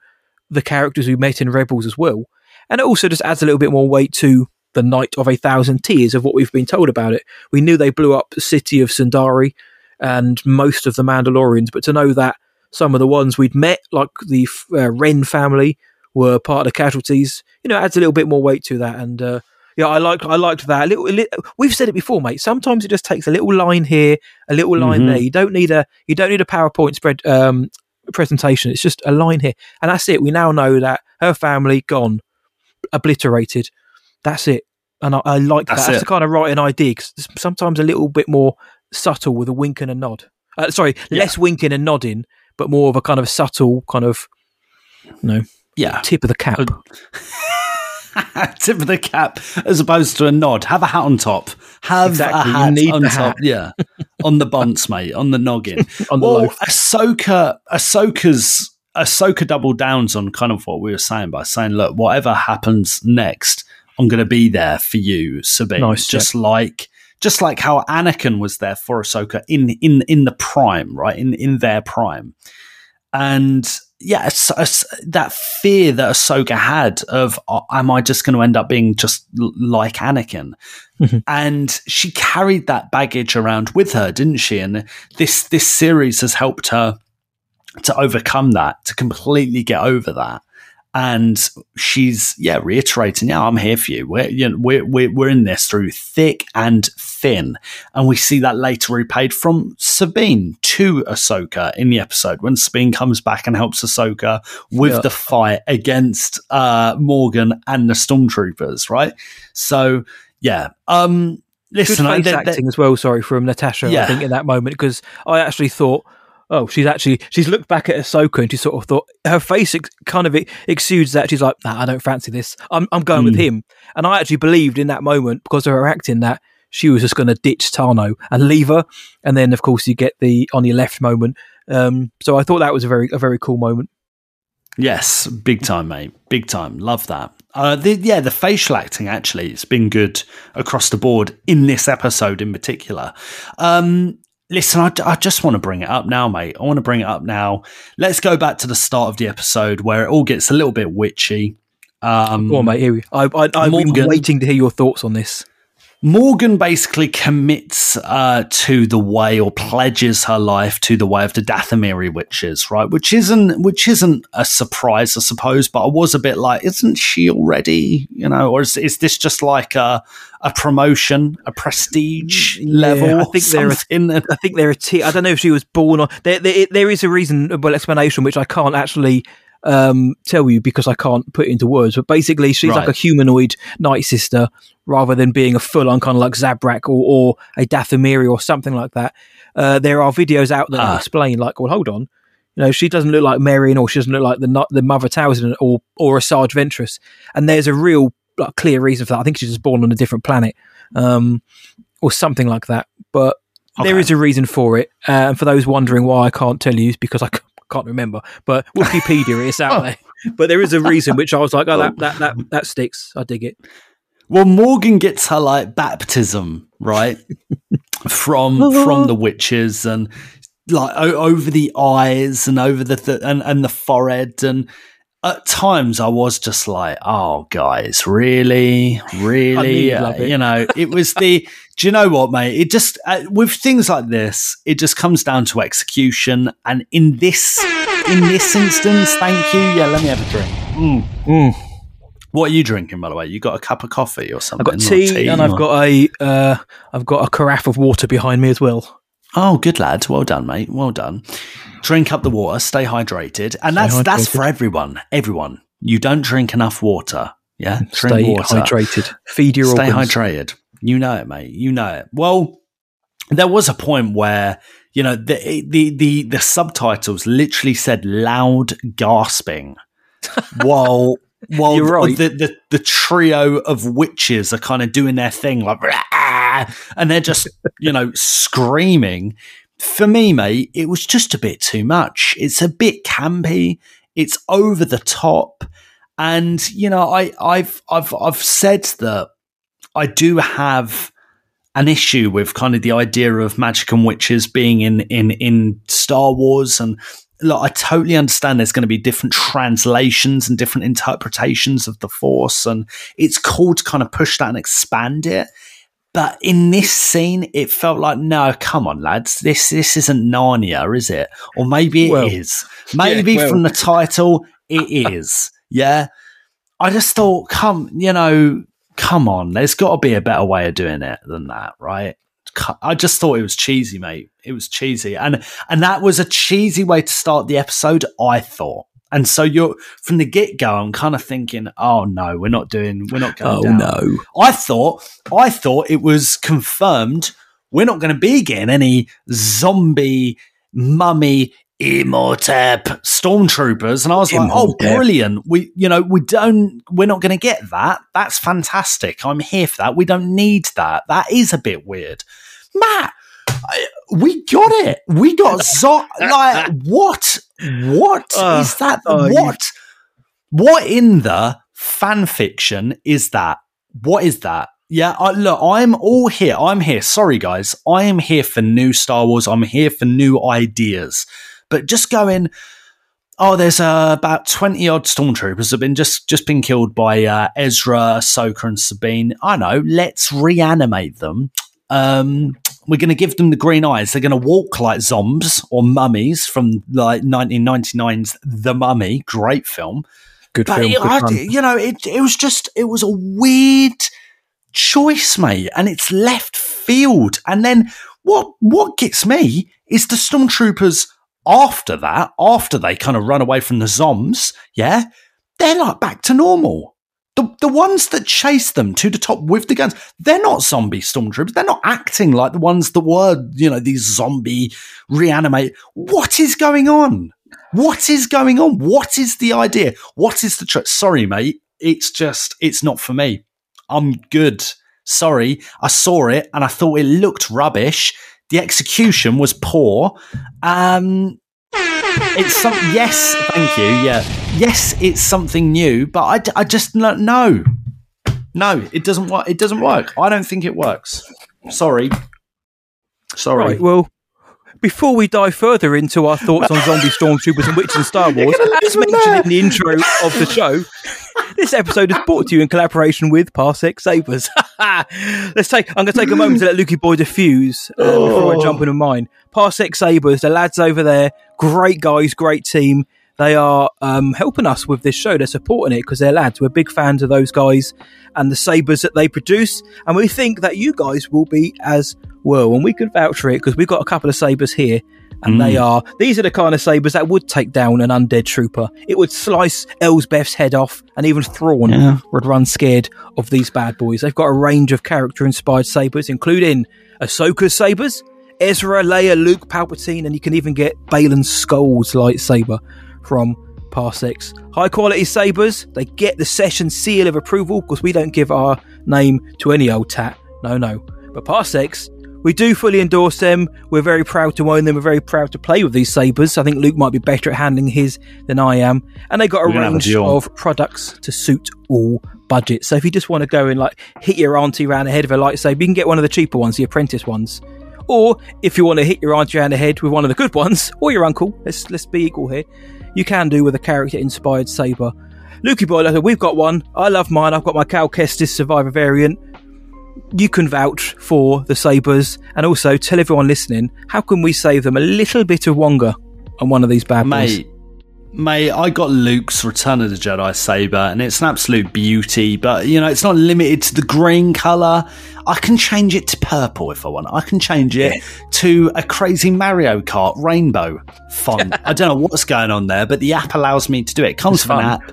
the characters we met in Rebels as well. And it also just adds a little bit more weight to the Night of a Thousand Tears of what we've been told about it. We knew they blew up the city of Sundari and most of the Mandalorians, but to know that some of the ones we'd met, like the uh, Wren family, were part of the casualties, you know, adds a little bit more weight to that. And uh, yeah, I like I liked that. A little, a little, we've said it before, mate. Sometimes it just takes a little line here, a little line Mhm. there. You don't need a you don't need a PowerPoint spread um, presentation. It's just a line here, and that's it. We now know that her family gone, obliterated. That's it. And I, I like That's that. That's it. the kind of writing I dig. 'cause it's sometimes a little bit more subtle with a wink and a nod. Uh, sorry, Yeah. less winking and nodding, but more of a kind of subtle kind of, you know, yeah. tip of the cap. Uh, tip of the cap as opposed to a nod. Have a hat on top. Have Exactly, a you hat need on the top. hat. Yeah. on the bunts, mate. On the noggin. On the well, loaf. Ahsoka, Ahsoka's, Ahsoka double downs on kind of what we were saying by saying, look, whatever happens next, I'm going to be there for you, Sabine. Nice, just like, just like how Anakin was there for Ahsoka in, in, in the prime, right? In, in their prime. and yeah, it's, it's that fear that Ahsoka had of, uh, am I just going to end up being just l- like Anakin? And she carried that baggage around with her, didn't she? And this this series has helped her to overcome that, to completely get over that. And she's yeah reiterating, yeah, I'm here for you. We're you know, we're, we're we're in this through thick and thin, and we see that later repaid from Sabine to Ahsoka in the episode when Sabine comes back and helps Ahsoka with Yeah. the fight against uh, Morgan and the stormtroopers, right? So yeah, um, Good listen, I- face there- there- acting as well. Sorry from Natasha. Yeah. I think in that moment because I actually thought, oh, she's actually she's looked back at Ahsoka and she sort of thought her face ex- kind of exudes that she's like, nah, I don't fancy this. I'm I'm going with Mm. him. And I actually believed in that moment because of her acting that she was just going to ditch Tano and leave her. And then of course you get the on your left moment. Um, so I thought that was a very a very cool moment. Yes, big time, mate. Big time. Love that. Uh, the, yeah, the facial acting actually, it's been good across the board in this episode in particular. Um, listen, I, I just want to bring it up now, mate. I want to bring it up now. Let's go back to the start of the episode where it all gets a little bit witchy. Um, on, mate. Here we. I, I, I've been waiting to hear your thoughts on this. Morgan basically commits uh, to the way or pledges her life to the way of the Dathomiri witches, right? Which isn't which isn't a surprise, I suppose. But I was a bit like, isn't she already? You know, or is, is this just like a a promotion, a prestige level? I think they're a-? I think they're a T. I don't know if she was born or there. There, there is a reasonable explanation which I can't actually um, tell you because I can't put it into words. But basically, she's like a humanoid night sister rather than being a full-on kind of like Zabrak or, or a Dathomiri or something like that. Uh, there are videos out that Ah. explain, like, well, hold on. You know, she doesn't look like Merrin, or she doesn't look like the the Mother Talzin, or or Asajj Ventress. And there's a real like, clear reason for that. I think she's just born on a different planet, um, or something like that. But there Okay. is a reason for it. Uh, and for those wondering why I can't tell you, is because I can't remember. But Wikipedia, is out there. But there is a reason which I was like, oh, that that that, that sticks. I dig it. Well, Morgan gets her like baptism, right? from from the witches and like o- over the eyes and over the th- and and the forehead and at times I was just like, oh, guys, really, really, Uh, you know, it was the. Do you know what, mate? It just uh, with things like this, it just comes down to execution. And in this, in this instance, thank you. Yeah, let me have a drink. Mm. What are you drinking, by the way? You got a cup of coffee or something? I've got or tea, and I've got a uh, I've got a carafe of water behind me as well. Oh, good lad. Well done, mate. Well done. Drink up the water. Stay hydrated, and Stay that's that's for everyone. Everyone. You don't drink enough water. Yeah, drink Stay water. hydrated. Feed your Stay organs. hydrated. You know it, mate. You know it. Well, there was a point where you know the the the, the subtitles literally said loud gasping, while while right. the, the the trio of witches are kind of doing their thing like, "Rah!" and they're just you know screaming. For me, mate, it was just a bit too much. It's a bit campy. It's over the top, and you know, I I've I've I've said that I do have an issue with kind of the idea of magic and witches being in in in Star Wars and look, I totally understand there's going to be different translations and different interpretations of the Force, and it's cool to kind of push that and expand it. But in this scene, it felt like, no, come on, lads, this this isn't Narnia, is it? Or maybe it is. Well, Maybe well. from the title, it is. Yeah. I just thought, come, you know, come on, there's got to be a better way of doing it than that, right? I just thought it was cheesy, mate. It was cheesy, and and that was a cheesy way to start the episode. I thought, and so you're from the get go. I'm kind of thinking, oh no, we're not doing, we're not going. Oh down. no! I thought, I thought it was confirmed. We're not going to be getting any zombie mummy Imhotep stormtroopers, and I was like, "Oh, brilliant! We, you know, we don't, we're not going to get that. That's fantastic. I'm here for that. We don't need that. That is a bit weird, Matt. I- We got it. We got zo- like what? What is Uh, that? oh, you- what? What in the fan fiction is that? What is that? Yeah, I, look, I'm all here. I'm here. Sorry, guys. I am here for new Star Wars. I'm here for new ideas. But just going, oh, there's uh, about twenty odd stormtroopers have been just just been killed by uh, Ezra, Ahsoka, and Sabine. I know. Let's reanimate them. Um, we're going to give them the green eyes. They're going to walk like zombies or mummies from like 1999's The Mummy. Great film. Good But film. it- good I- you know, it it was just it was a weird choice, mate, and it's left field. And then what what gets me is the stormtroopers after that, after they kind of run away from the zombs, yeah, they're like back to normal. The, the ones that chase them to the top with the guns, they're not zombie stormtroopers. They're not acting like the ones that were, you know, these zombie reanimate. What is going on? What is going on? What is the idea? What is the tr- Sorry, mate. It's just, it's not for me. I'm good. Sorry. I saw it and I thought it looked rubbish. The execution was poor. Um, it's some, yes, thank you. Yeah. Yes, it's something new, but I, d- I just, no, no, it doesn't work. It doesn't work. I don't think it works. Sorry. Sorry. Right, well, before we dive further into our thoughts on zombie stormtroopers and witches and Star Wars, as mentioned in the intro of the show, this episode is brought to you in collaboration with Parsec Sabers. Let's take. I'm going to take a moment to let Lukey Boy diffuse uh, before I jump into mine. Parsec Sabers, the lads over there, great guys, great team. They are um, helping us with this show. They're supporting it because they're lads. We're big fans of those guys and the sabers that they produce, and we think that you guys will be as well. And we can vouch for it because we've got a couple of sabers here, and they are these are the kind of sabers that would take down an undead trooper. It would slice Elsbeth's head off, and even Thrawn Yeah. would run scared of these bad boys. They've got a range of character-inspired sabers, including Ahsoka's sabers. Ezra, Leia, Luke, Palpatine, and you can even get Baylan's Skoll's lightsaber from Parsecs. High quality sabers, they get the session seal of approval because we don't give our name to any old tat. No, no. But Parsecs, we do fully endorse them. We're very proud to own them. We're very proud to play with these sabers. I think Luke might be better at handling his than I am. And they got a We're gonna a range of products to suit all budgets. So if you just want to go and like hit your auntie around the head with a lightsaber, you can get one of the cheaper ones, the apprentice ones. Or if you want to hit your auntie around the head with one of the good ones, or your uncle, let's let's be equal here, you can do with a character inspired saber. Lukey boy, we've got one. I love mine. I've got my Cal Kestis Survivor variant. You can vouch for the sabers, and also tell everyone listening how can we save them a little bit of Wonga on one of these bad boys. Mate, I got Luke's Return of the Jedi saber, and it's an absolute beauty. But you know, it's not limited to the green color. I can change it to purple if I want. I can change it to a crazy Mario Kart rainbow font. I don't know what's going on there, but the app allows me to do it. It comes It's with an app.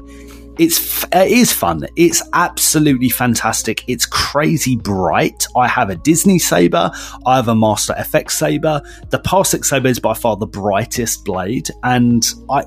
It's it is fun. It's absolutely fantastic. It's crazy bright. I have a Disney saber. I have a Master FX saber. The Parsec saber is by far the brightest blade, and I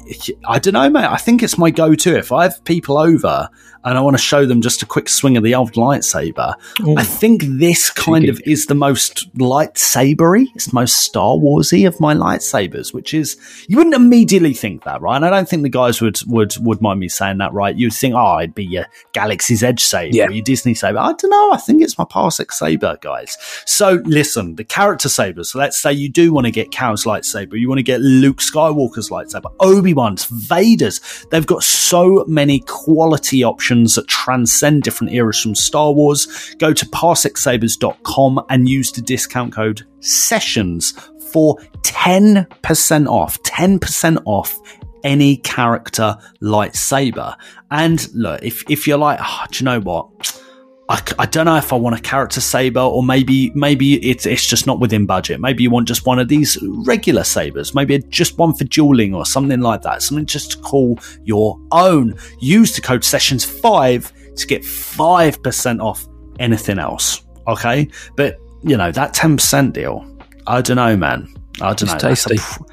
I don't know, mate. I think it's my go-to if I have people over and I want to show them just a quick swing of the old lightsaber. I think this kind of is the most lightsabery. It's the most Star Warsy of my lightsabers, which is you wouldn't immediately think that, right? And I don't think the guys would would would mind me saying that, right? You'd think, oh, it'd be your Galaxy's Edge saber, Yeah. your Disney saber. I don't know. I think it's my Parsec saber, guys. So listen, the character sabers. So let's say you do want to get Cal's lightsaber, you want to get Luke Skywalker's lightsaber, Obi Wan's, Vader's. They've got so many quality options that transcend different eras from Star Wars. Go to parsecsabers.com and use the discount code sessions for 10% off. 10% off any character lightsaber. And look, if, if you're like, oh, do you know what? I, I don't know if I want a character saber or maybe maybe it's it's just not within budget. Maybe you want just one of these regular sabers, maybe just one for dueling or something like that. Something just to call your own. Use the code sessions five to get five percent off anything else. Okay, but you know that ten percent deal. I don't know, man. I don't It's know. That's a tasty.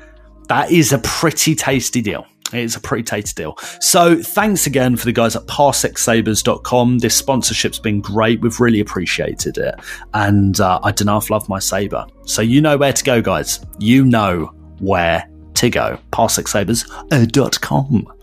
that is a pretty tasty deal. It is a pretty tasty deal. So thanks again for the guys at parsecsabers.com. This sponsorship's been great. We've really appreciated it. And uh, I don't love my saber. So you know where to go, guys. You know where to go. parsecsabers.com.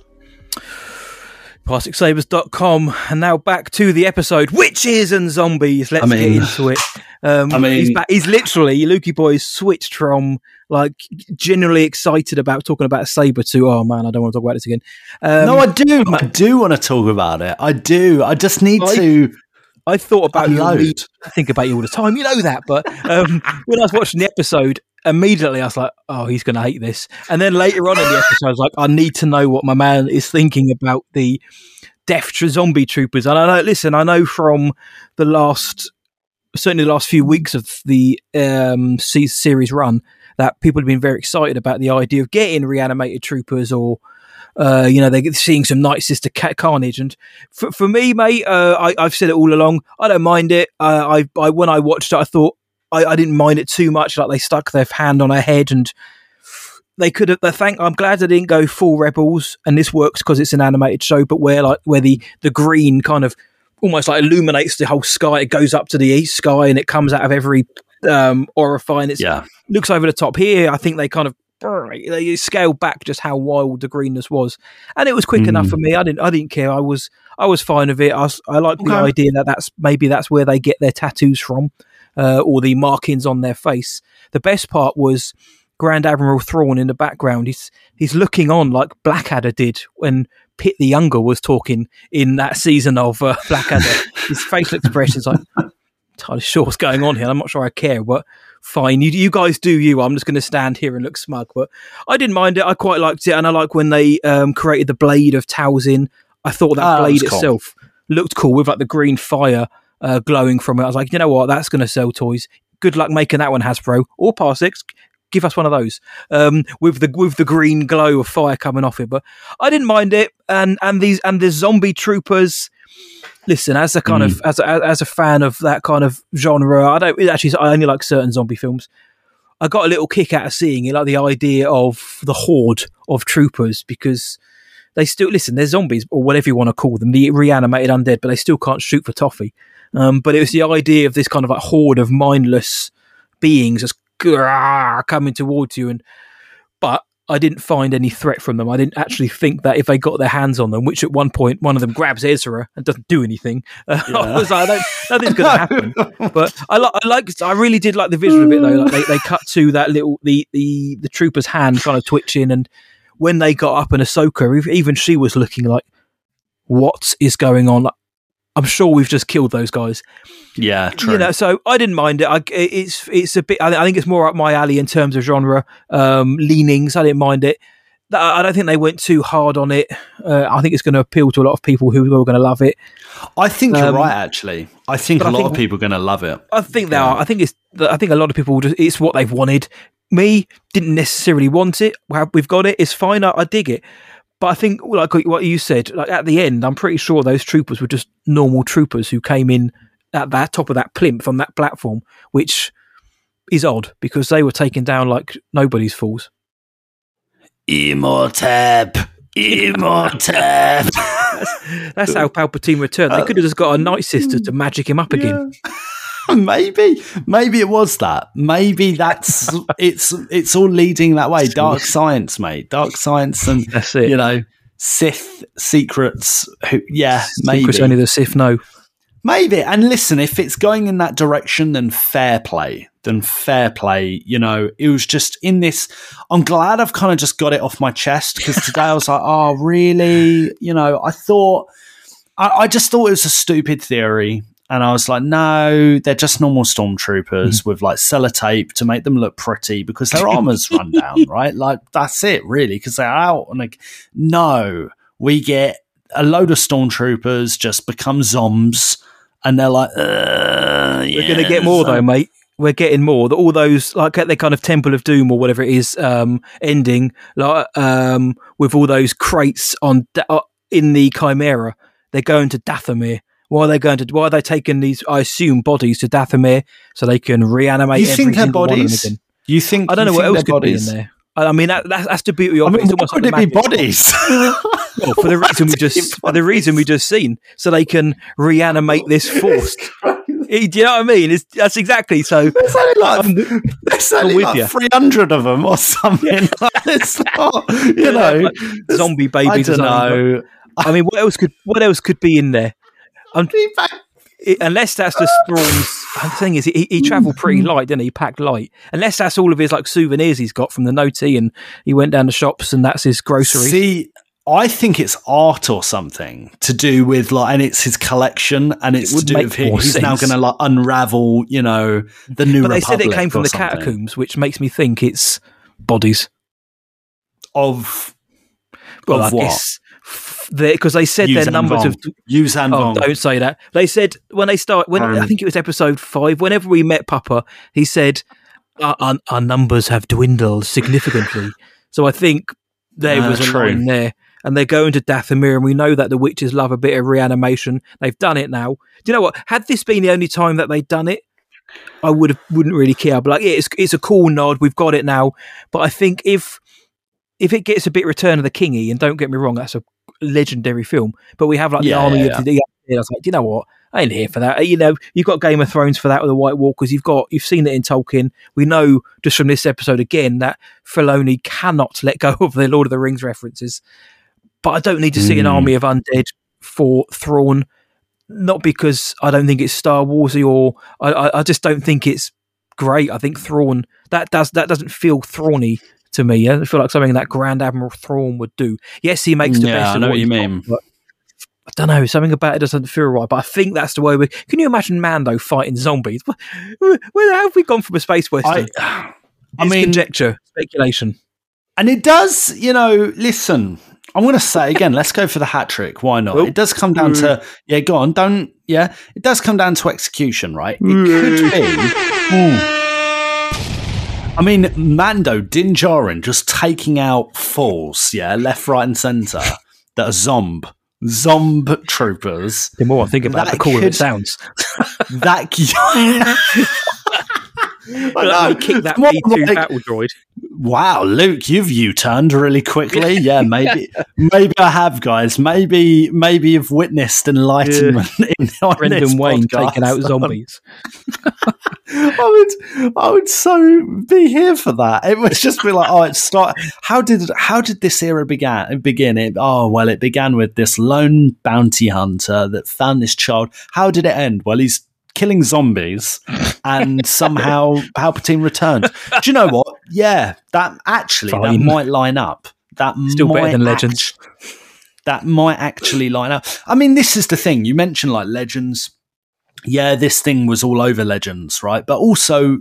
PlasticSabers.com. And now back to the episode Witches and Zombies. Let's I mean- get into it. Um, I mean- he's, back, he's literally, Lukey Boy's switched from like genuinely excited about talking about a Saber to, oh man, I don't want to talk about this again. Um, no, I do. I do want to talk about it. I do. I just need I- to. I thought about you. Unload. I think about you all the time. You know that, but um, when I was watching the episode, immediately I was like, "Oh, he's going to hate this." And then later on in the episode, I was like, "I need to know what my man is thinking about the to Zombie Troopers." And I know, listen, I know from the last, certainly the last few weeks of the um, series run, that people have been very excited about the idea of getting reanimated troopers or uh, you know, they're seeing some Night Sister ca- carnage. And for, for me, mate, uh, I, I've said it all along. I don't mind it. Uh, I, I when I watched it, I thought I, I didn't mind it too much. Like they stuck their hand on her head, and they could have. They thank. I'm glad they didn't go full rebels, and this works because it's an animated show. But where like where the the green kind of almost like illuminates the whole sky. It goes up to the east sky, and it comes out of every um, orifice. And it's Yeah. looks over the top here. I think they kind of they scaled back just how wild the greenness was, and it was quick enough for me. I didn't I didn't care. I was I was fine with it. I, was, I like the idea that that's maybe that's where they get their tattoos from, uh, or the markings on their face. The best part was Grand Admiral Thrawn in the background. He's he's looking on like Blackadder did when Pitt the Younger was talking in that season of uh, Blackadder. His facial expression's like entirely sure what's going on here. I'm not sure I care, but fine. You, you guys do you. I'm just going to stand here and look smug. But I didn't mind it. I quite liked it, and I like when they um, created the blade of Talzin. I thought that that blade cool. itself looked cool with like the green fire uh, glowing from it. I was like, you know what, that's going to sell toys. Good luck making that one, Hasbro or Parsecs. Give us one of those um, with the with the green glow of fire coming off it. But I didn't mind it, and and these and the zombie troopers listen as a kind of as a, as a fan of that kind of genre i don't actually i only like certain zombie films i got a little kick out of seeing it like the idea of the horde of troopers because they still listen they're zombies or whatever you want to call them the reanimated undead but they still can't shoot for toffee um, but it was the idea of this kind of like horde of mindless beings just coming towards you and but I didn't find any threat from them. I didn't actually think that if they got their hands on them, which at one point one of them grabs Ezra and doesn't do anything, uh, I was like, I don't, nothing's going to happen. But I, li- I like, I really did like the visual of it though. Like they, they cut to that little the the the trooper's hand kind of twitching, and when they got up and Ahsoka, ev- even she was looking like, what is going on? Like, I'm sure we've just killed those guys. Yeah, true. you know so i didn't mind it. I, it's it's a bit i I think it's more up my alley in terms of genre um leanings. I didn't mind it. I don't think they went too hard on it. Uh, i think it's going to appeal to a lot of people who are going to love it. I think you're Um, right. Actually, I think a lot think- of people are going to love it. i think they are. I think it's i think a lot of people just it's what they've wanted. Me didn't necessarily want it. Well, we've got it. It's fine. I, I dig it but I think, like what you said, like at the end, I'm pretty sure those troopers were just normal troopers who came in at that top of that plinth on that platform, which is odd because they were taken down like nobody's fools. Immortep, Immortep. That's how Palpatine returned. They uh, could have just got a Night Sister to hmm. magic him up again. maybe, maybe it was that. Maybe that's it's it's all leading that way. Dark science, mate. Dark science, and That's it. you know, Sith secrets. Who, yeah, maybe. Secrets only the Sith know. Maybe. And listen, if it's going in that direction, then fair play. Then fair play. You know, it was just in this. I'm glad I've kind of just got it off my chest because today I was like, oh, really? You know, I thought, I, I just thought it was a stupid theory. And I was like, no, they're just normal stormtroopers with like sellotape to make them look pretty because their armor's run down, right? Like, that's it, really, because they're out. And like, no, we get a load of stormtroopers just become zombs and they're like, We're going to get more though, mate. We're getting more. All those like at the kind of Temple of Doom or whatever it is um, ending, like um, with all those crates on uh, in the Chimera. They're going to Dathomir. Why are they going to? Why are they taking these? I assume bodies to Dathomir so they can reanimate. You think they're single one of them bodies? You think? I don't know what else could be in there. I mean, that, that's, that's the beauty of I mean, It's why would like it be bodies? Well, for the reason we just for the reason we just seen, so they can reanimate this force. Eh, Do you know what I mean? It's, that's exactly so. There's only like, I'm- there's only like you. 300 of them or something. Like, it's not, you know, like zombie babies I don't know. I mean, what else could what else could be in there? Um, I'm, it- unless that's just. The thing is, he, he travelled pretty mm. light, didn't he? He packed light. Unless that's all of his like souvenirs he's got from the notey, and he went down the shops, and that's his groceries. See, I think it's art or something to do with like, and it's his collection, and it's to would do make with him. He's now going to like unravel, you know, the new. but they said it came from the something. catacombs, which makes me think it's bodies. of Well, Of I what? guess because they said their numbers Vong. of Yuuzhan Oh, Vong. don't say that. They said when they start when I Um, think it was episode five. Whenever we met Papa, he said our, our, our numbers have dwindled significantly. so I think there Ah, was a true. line there, and they're going to Dathomir, and we know that the witches love a bit of reanimation. They've done it now. Do you know what? Had this been the only time that they'd done it, I would have wouldn't really care. But like, yeah, it's it's a cool nod. We've got it now. But I think if if it gets a bit Return of the Kingy, and don't get me wrong, that's a legendary film. But we have like Yeah, the army yeah, of the. I was like, you know what? I ain't here for that. You know, you've got Game of Thrones for that with the White Walkers. You've got you've seen it in Tolkien. We know just from this episode again that Filoni cannot let go of the Lord of the Rings references. But I don't need to see an Mm. army of undead for Thrawn. Not because I don't think it's Star Warsy or I, I, I just don't think it's great. I think Thrawn that does that doesn't feel Thrawny to me. It doesn't feel like something that Grand Admiral Thrawn would do. Yes, he makes the Yeah, best. I know what you got, mean. but I don't know. Something about it doesn't feel right. But I think that's the way we. Can you imagine Mando fighting zombies? Where, where have we gone from a space western? I, I mean, conjecture, speculation. and it does, you know. Listen, I'm going to say again. let's go for the hat trick. Why not? Oh. It does come down to mm. yeah. Go on, don't yeah. It does come down to execution, right? It could mm. be. I mean, Mando, Din Djarin just taking out fools, yeah, left, right, and centre that are zomb, zomb troopers. The more I think about it, the cooler could- it sounds. That I know. You kick that More B2 like- battle droid. Wow, Luke, you've U-turned really quickly. Yeah, maybe, maybe I have, guys. Maybe, maybe you've witnessed enlightenment in on this Brendan Wayne podcast. taking out zombies. I would, I would so be here for that. It would just be like, oh, it start. How did, how did this era began? Begin it? Oh, well, it began with this lone bounty hunter that found this child. How did it end? Well, he's killing zombies, and somehow Palpatine returned. Do you know what? Yeah, that actually that might line up. That Still better than Legends. act- that might actually line up. I mean, this is the thing. You mentioned like Legends yeah, this thing was all over Legends, right? But also,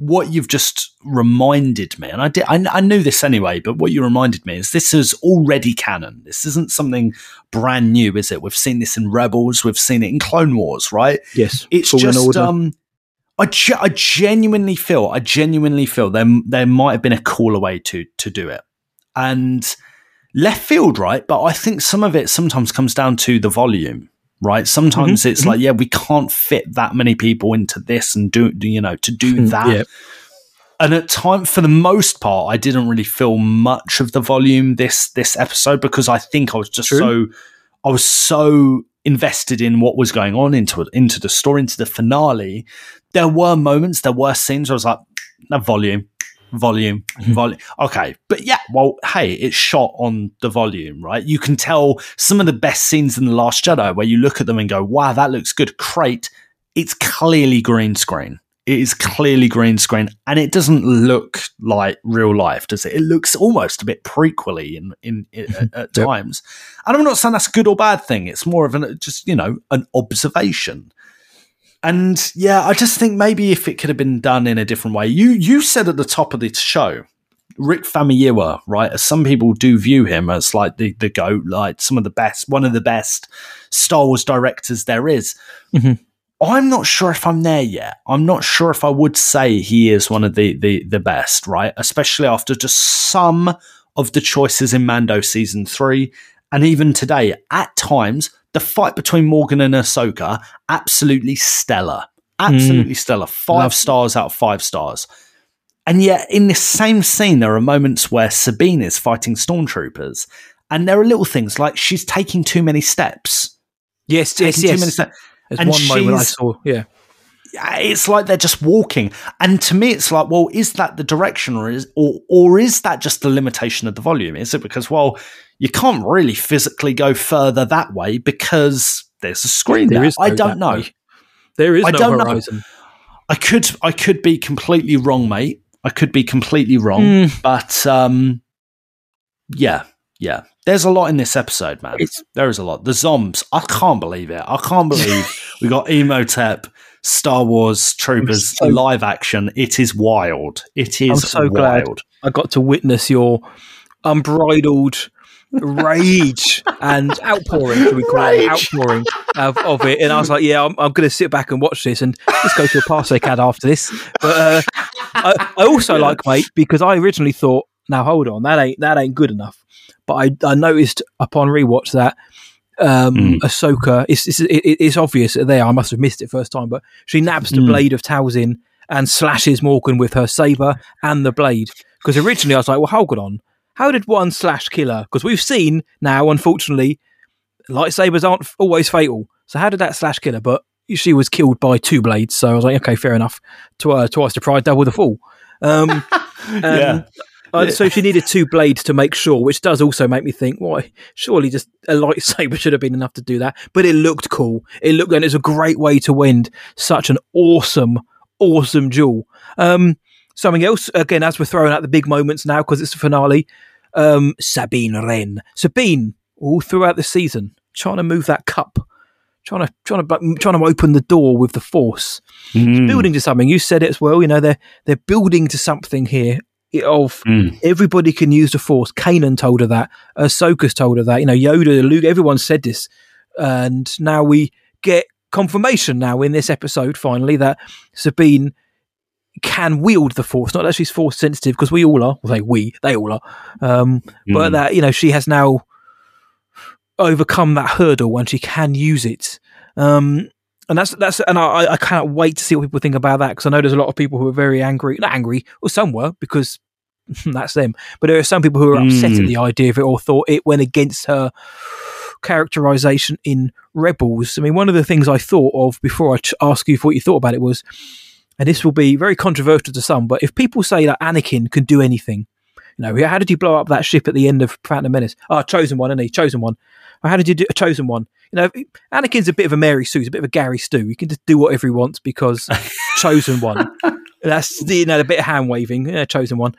what you've just reminded me, and I did, I, I knew this anyway, but what you reminded me is this is already canon. This isn't something brand new, is it? We've seen this in Rebels, we've seen it in Clone Wars, right? Yes. It's Fallen just, Order. um, I, ge- I genuinely feel, I genuinely feel there there might have been a cooler way to to do it, and left field, right? But I think some of it sometimes comes down to the volume, right? Sometimes Mm-hmm, it's like, yeah, we can't fit that many people into this and do, you know, to do that. Mm, yeah. And at time, for the most part, I didn't really feel much of the volume this this episode because I think I was just True. so I was so invested in what was going on into into the story, into the finale. There were moments, there were scenes where I was like, no volume, volume, mm-hmm. volume. Okay, but yeah, well, hey, it's shot on the volume, right? You can tell some of the best scenes in the Last Jedi where you look at them and go, "Wow, that looks good." Crate, it's clearly green screen. It is clearly green screen, and it doesn't look like real life, does it? It looks almost a bit prequely in in, in at, mm-hmm. at Yep. times. And I'm not saying that's a good or bad thing. It's more of an just you know an observation. And yeah, I just think maybe if it could have been done in a different way. You you said at the top of the show, Rick Famuyiwa, right? As some people do view him as like the the goat, like some of the best, one of the best Star Wars directors there is. Mhm. I'm not sure if I'm there yet. I'm not sure if I would say he is one of the the the best, right? Especially after just some of the choices in Mando season three, and even today, at times, the fight between Morgan and Ahsoka, absolutely stellar, absolutely mm. stellar. Five Love- stars out of five stars. And yet, in this same scene, there are moments where Sabine is fighting stormtroopers, and there are little things like she's taking too many steps. Yes, yes, Taking too many yes. steps. There's and one moment I saw. Yeah. It's like they're just walking. And to me, it's like, well, is that the direction, or is or or is that just the limitation of the volume? Is it because well, you can't really physically go further that way because there's a screen there? There is I don't know. way. There is I no don't know. I could I could be completely wrong, mate. I could be completely wrong, Mm. but um, yeah, yeah. There's a lot in this episode, man. It's- there is a lot. The zombs. I can't believe it. I can't believe we got Emotep, Star Wars Troopers so- live action. It is wild. It is I'm so glad wild. I got to witness your unbridled rage and outpouring, should we call it, outpouring of, of it. And I was like, yeah, I'm, I'm going to sit back and watch this and just go to a Parsec ad after this. But uh, I, I also like, mate, because I originally thought, now hold on, that ain't that ain't good enough. But I, I noticed upon rewatch that um, Mm. Ahsoka, it's, it's, it's obvious there. I must have missed it first time, but she nabs the Mm. blade of Talzin and slashes Morgan with her saber and the blade. Because originally I was like, well, hold on. How did one slash kill her? Because we've seen now, unfortunately, lightsabers aren't always fatal. So how did that slash kill her? But she was killed by two blades. So I was like, okay, fair enough. Tw- uh, twice the pride, double the fall. Um, Yeah. Uh, so she needed two blades to make sure, which does also make me think, why? Surely just a lightsaber should have been enough to do that. But it looked cool. It looked, and it's a great way to win such an awesome, awesome duel. Um, something else, again, as we're throwing out the big moments now because it's the finale. Um, Sabine Wren, Sabine, all throughout the season, trying to move that cup, trying to trying to trying to open the door with the Force Mm. building to something. You said it as well. You know, they're they're building to something here of Mm. everybody can use the Force. Kanan told her that. Ahsoka's told her that. You know, Yoda, Luke, everyone said this, and now we get confirmation now in this episode finally that Sabine can wield the Force. Not that she's Force sensitive because we all are. Well, they we they all are, um, but Mm. that you know she has now overcome that hurdle and she can use it. Um, and that's that's and I, I cannot wait to see what people think about that because I know there's a lot of people who are very angry, not angry, or some were because that's them. But there are some people who are upset at Mm. the idea of it or thought it went against her characterization in Rebels. I mean, one of the things I thought of before I ch- ask you for what you thought about it was, and this will be very controversial to some, but if people say that Anakin can do anything, you know, how did he blow up that ship at the end of Phantom Menace? Oh, chosen one, and he chosen one. How did you do a chosen one? You know, Anakin's a bit of a Mary Sue, he's a bit of a Gary Stu. He can just do whatever he wants because chosen one. That's you know a bit of hand waving. Yeah, chosen one.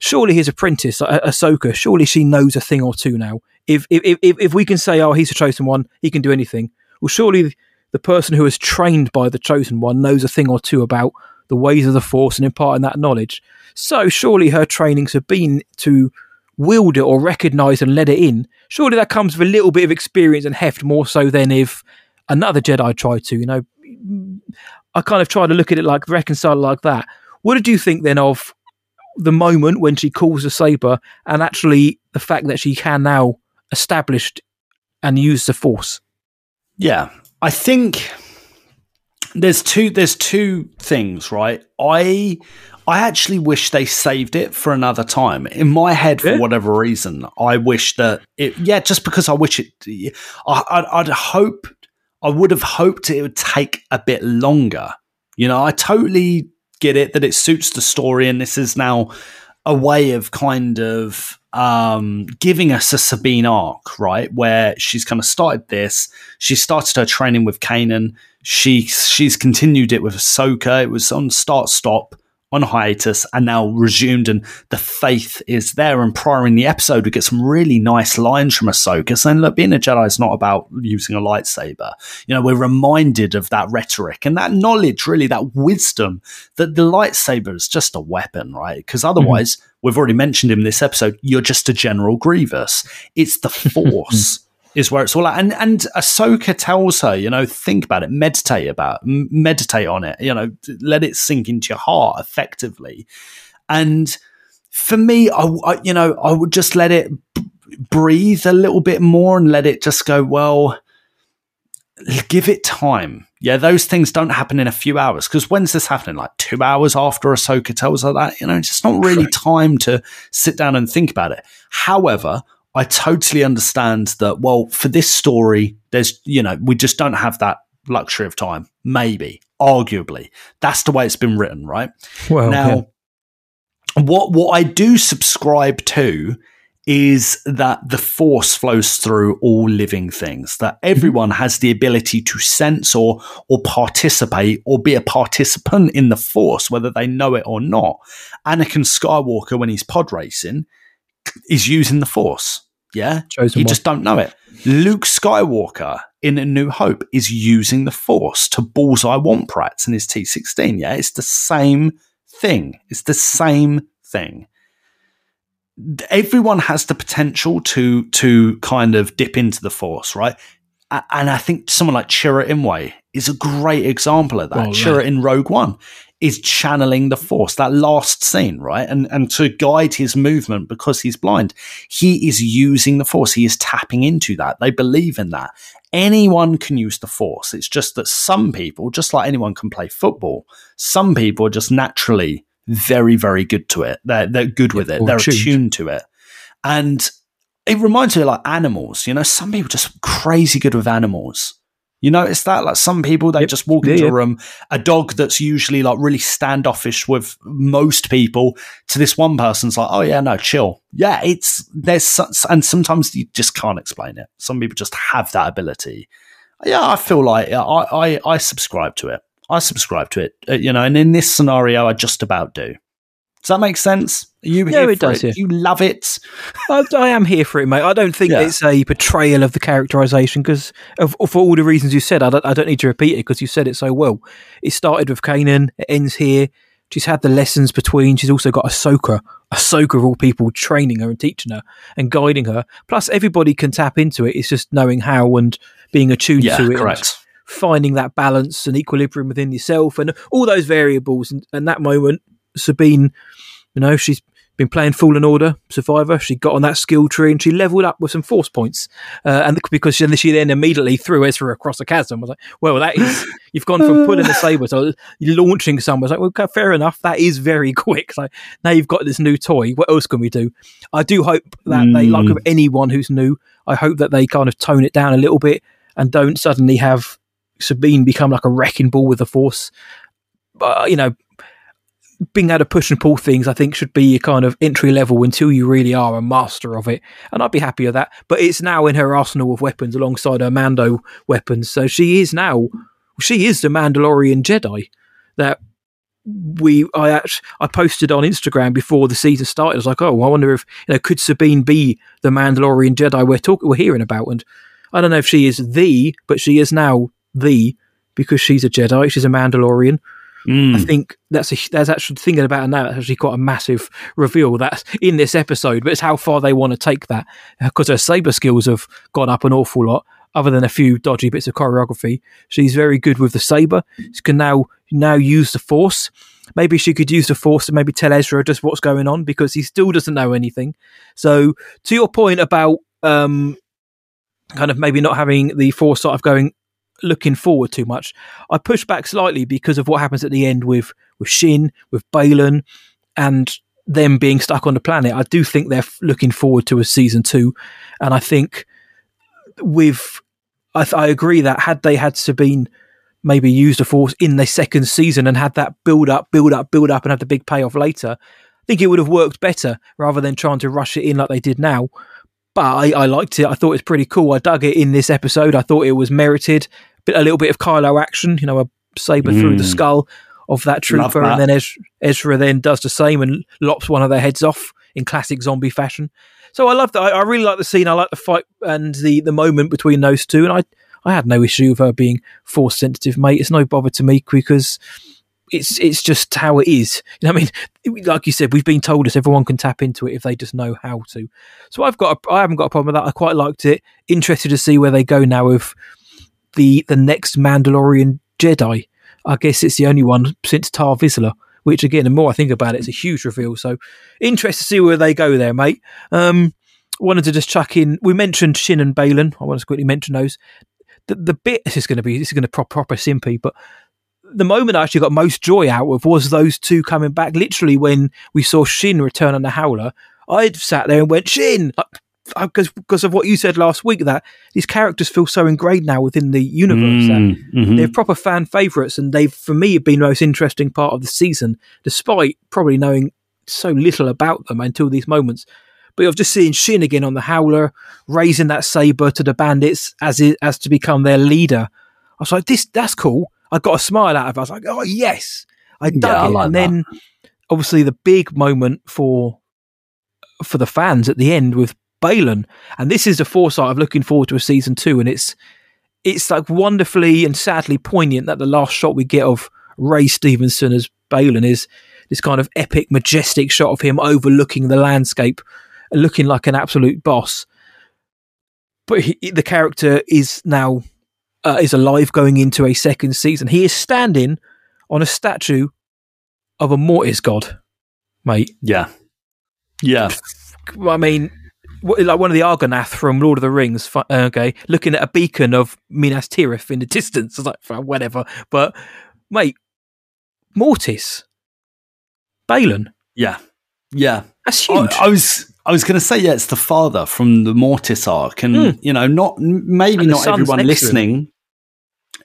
Surely his apprentice, ah- Ahsoka. Surely she knows a thing or two now. If if if if we can say, oh, he's a chosen one, he can do anything. Well, surely the person who is trained by the chosen one knows a thing or two about the ways of the Force and imparting that knowledge. So surely her trainings have been to wield it or recognize and let it in. Surely that comes with a little bit of experience and heft more so than if another Jedi tried to. You know, I kind of try to look at it like reconcile like that. What did you think then of the moment when she calls the saber and actually the fact that she can now establish and use the force? Yeah, I think there's two there's two things, right? I I actually wish they saved it for another time. In my head, for Yeah. whatever reason, I wish that it. Yeah, just because I wish it. I, I'd, I'd hope. I would have hoped it would take a bit longer. You know, I totally get it that it suits the story, and this is now a way of kind of um, giving us a Sabine arc, right? Where she's kind of started this. She started her training with Kanan. She she's continued it with Ahsoka. It was on start stop on hiatus and now resumed, and the faith is there. And prior in the episode, we get some really nice lines from Ahsoka saying, "Look, being a Jedi is not about using a lightsaber." You know, we're reminded of that rhetoric and that knowledge, really, that wisdom that the lightsaber is just a weapon, right? Because mm-hmm. otherwise, we've already mentioned him in this episode, you're just a General Grievous. It's the Force. Is where it's all at, and and Ahsoka tells her, you know, think about it, meditate about, m- meditate on it, you know, let it sink into your heart effectively. And for me, I, I you know, I would just let it b- breathe a little bit more and let it just go. Well, give it time. Yeah, those things don't happen in a few hours. Because when's this happening? Like two hours after Ahsoka tells her that? You know, it's just not really time to sit down and think about it. However, I totally understand that, well, for this story, there's, you know, we just don't have that luxury of time. Maybe, arguably, that's the way it's been written, right? Well, now, what what I do subscribe to is that the force flows through all living things that mm-hmm. everyone has the ability to sense or or participate or be a participant in the force whether they know it or not anakin skywalker when he's pod racing is using the force yeah Chosen you one. just don't know it luke skywalker in a new hope is using the force to bullseye womp rats in his t16 yeah it's the same thing it's the same thing everyone has the potential to to kind of dip into the force, right? And I think someone like Chirrut Îmwe is a great example of that. Well, Chirrut yeah. in Rogue One is channeling the force, that last scene, right? And and to guide his movement because he's blind, he is using the force. He is tapping into that. They believe in that. Anyone can use the force. It's just that some people, just like anyone can play football, some people are just naturally very, very good to it. They're they're good with it. or They're tuned. attuned to it. And it reminds me of like animals, you know, some people just crazy good with animals. You notice that? Like some people, they Yep. just walk into yeah. a room, a dog that's usually like really standoffish with most people, to this one person's like, oh yeah, no, chill. Yeah, it's, there's, and sometimes you just can't explain it. Some people just have that ability. Yeah, I feel like I, I, I subscribe to it. I subscribe to it, uh, you know, and in this scenario, I just about do. Does that make sense? Are you Yeah, it does, yeah. You love it. I, I am here for it, mate. I don't think Yeah. it's a portrayal of the characterization because, for all the reasons you said, I don't, I don't need to repeat it because you said it so well. It started with Kanan, it ends here. She's had the lessons between. She's also got Ahsoka, Ahsoka of all people, training her and teaching her and guiding her. Plus, everybody can tap into it. It's just knowing how and being attuned Yeah, to it. correct. finding that balance and equilibrium within yourself and all those variables. And, and that moment, Sabine, you know, she's been playing Fallen Order Survivor. She got on that skill tree and she leveled up with some force points. Uh, and because she, she then immediately threw Ezra across the chasm. I was like, well, that is, you've gone from pulling the saber to launching someone. I was like, well, fair enough. That is very quick. So now you've got this new toy. What else can we do? I do hope that they, like with anyone who's new, I hope that they kind of tone it down a little bit and don't suddenly have Sabine become like a wrecking ball with the force. But, you know, being able to push and pull things, I think, should be a kind of entry level until you really are a master of it. And I'd be happy with that. But it's now in her arsenal of weapons alongside her Mando weapons. So she is now, she is the Mandalorian Jedi that we, I actually, I posted on Instagram before the season started. I was like, oh, I wonder if, you know, could Sabine be the Mandalorian Jedi we're talking, we're hearing about? And I don't know if she is the, but she is now the because she's a Jedi, she's a Mandalorian. Mm. I think that's a, that's actually thinking about it now. That's actually quite a massive reveal that's in this episode, but it's how far they want to take that because her saber skills have gone up an awful lot. Other than a few dodgy bits of choreography, she's very good with the saber. She can now now use the force. Maybe she could use the force to maybe tell Ezra just what's going on because he still doesn't know anything. So, to your point about um, kind of maybe not having the foresight of going looking forward too much. I push back slightly because of what happens at the end with with Shin, with Baylan, and them being stuck on the planet. I do think they're looking forward to a season two, and I think with I, th- I agree that had they had Sabine maybe used the force in the second season and had that build up, build up, build up, and have the big payoff later, I think it would have worked better rather than trying to rush it in like they did now. But I, I liked it. I thought it was pretty cool. I dug it in this episode. I thought it was merited. Bit, a little bit of Kylo action, you know, a saber through the Mm. skull of that trooper, that. and then Ezra, Ezra then does the same and lops one of their heads off in classic zombie fashion. So I love that. I, I really like the scene. I like the fight and the the moment between those two. And I I had no issue with her being force sensitive, mate. It's no bother to me because it's it's just how it is. You know I mean? Like you said, we've been told us everyone can tap into it if they just know how to. So I've got a, I haven't got a problem with that. I quite liked it. Interested to see where they go now with the the next Mandalorian Jedi. I guess it's the only one since Tar Vizsla. Which again, the more I think about it, it's a huge reveal. So, interested to see where they go there, mate. Um, wanted to just chuck in. We mentioned Shin and Baylan. I want to quickly mention those. The, the bit this is going to be this is going to prop proper simpy, but the moment I actually got most joy out of was those two coming back. Literally, when we saw Shin return on the Howler, I sat there and went Shin. Because because of what you said last week that these characters feel so ingrained now within the universe that mhm. they're proper fan favorites, and they've for me been the most interesting part of the season, despite probably knowing so little about them until these moments. But of just seeing Shin again on the Howler, raising that saber to the bandits as it, as to become their leader. I was like, this that's cool. I got a smile out of it. I was like, oh yes, I dug Yeah, I it. like and then obviously the big moment for for the fans at the end with Baylan, and this is the foresight of looking forward to a season two, and it's it's like wonderfully and sadly poignant that the last shot we get of Ray Stevenson as Baylan is this kind of epic, majestic shot of him overlooking the landscape, looking like an absolute boss. But he, the character is now uh, is alive going into a second season. He is standing on a statue of a Mortis god, mate. yeah, yeah, I mean, like one of the Argonath from Lord of the Rings. uh, Okay, looking at a beacon of Minas Tirith in the distance. I was like, whatever. But mate, Mortis, Baylan, yeah, yeah. that's huge. I was I was going to say yeah, it's the father from the Mortis arc, and Mm. you know, not maybe not everyone next to him. listening.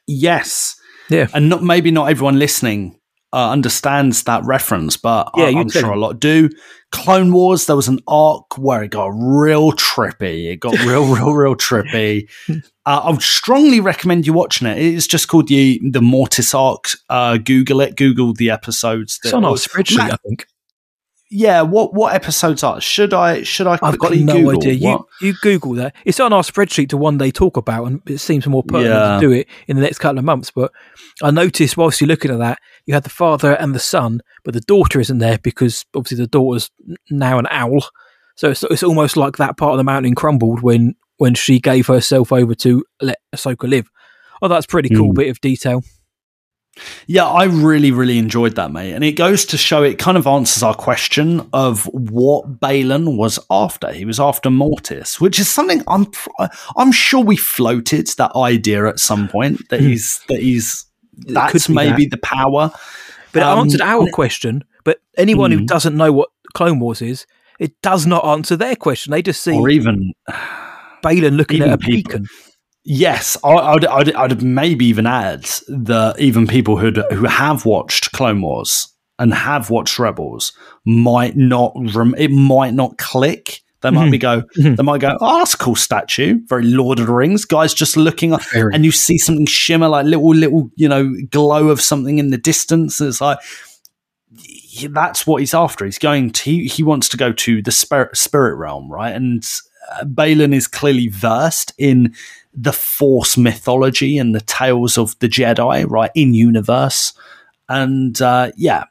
Yes, yeah, and not maybe not everyone listening uh, understands that reference, but Yeah, I, I'm sure a lot do. Clone Wars, there was an arc where it got real trippy. It got real, real, real trippy. Uh, I would strongly recommend you watching it. It's just called the the Mortis arc. Uh, Google it. Google the episodes. it's on our spreadsheet, Matt, I think. Yeah, what what episodes are? Should I should I I've got no Google idea. You what- you Google that. It's on our spreadsheet to one day talk about, and it seems more pertinent Yeah. to do it in the next couple of months. But I noticed whilst you're looking at that, you had the father and the son, but the daughter isn't there because obviously the daughter's now an owl. So it's, it's almost like that part of the mountain crumbled when when she gave herself over to let Ahsoka live. Oh, that's a pretty cool Mm. bit of detail. Yeah, I really, really enjoyed that, mate. And it goes to show it kind of answers our question of what Baylan was after. He was after Mortis, which is something I'm I'm sure we floated that idea at some point that he's that he's that's Hmm. be maybe that. the power. But Um, it answered our question. But anyone who Mm. doesn't know what Clone Wars is, it does not answer their question. They just see Or even Baylan looking even at a people- beacon. Yes, I, I'd, I'd, I'd maybe even add that even people who who have watched Clone Wars and have watched Rebels might not rem- it might not click. They might be go they might go, oh, that's a cool statue, very Lord of the Rings. Guys just looking up, Very. and you see something shimmer like little little you know glow of something in the distance. It's like that's what he's after. He's going to he, he wants to go to the spirit spirit realm, right? And uh, Baylan is clearly versed in the Force mythology and the tales of the Jedi, right, in universe. And uh, yeah,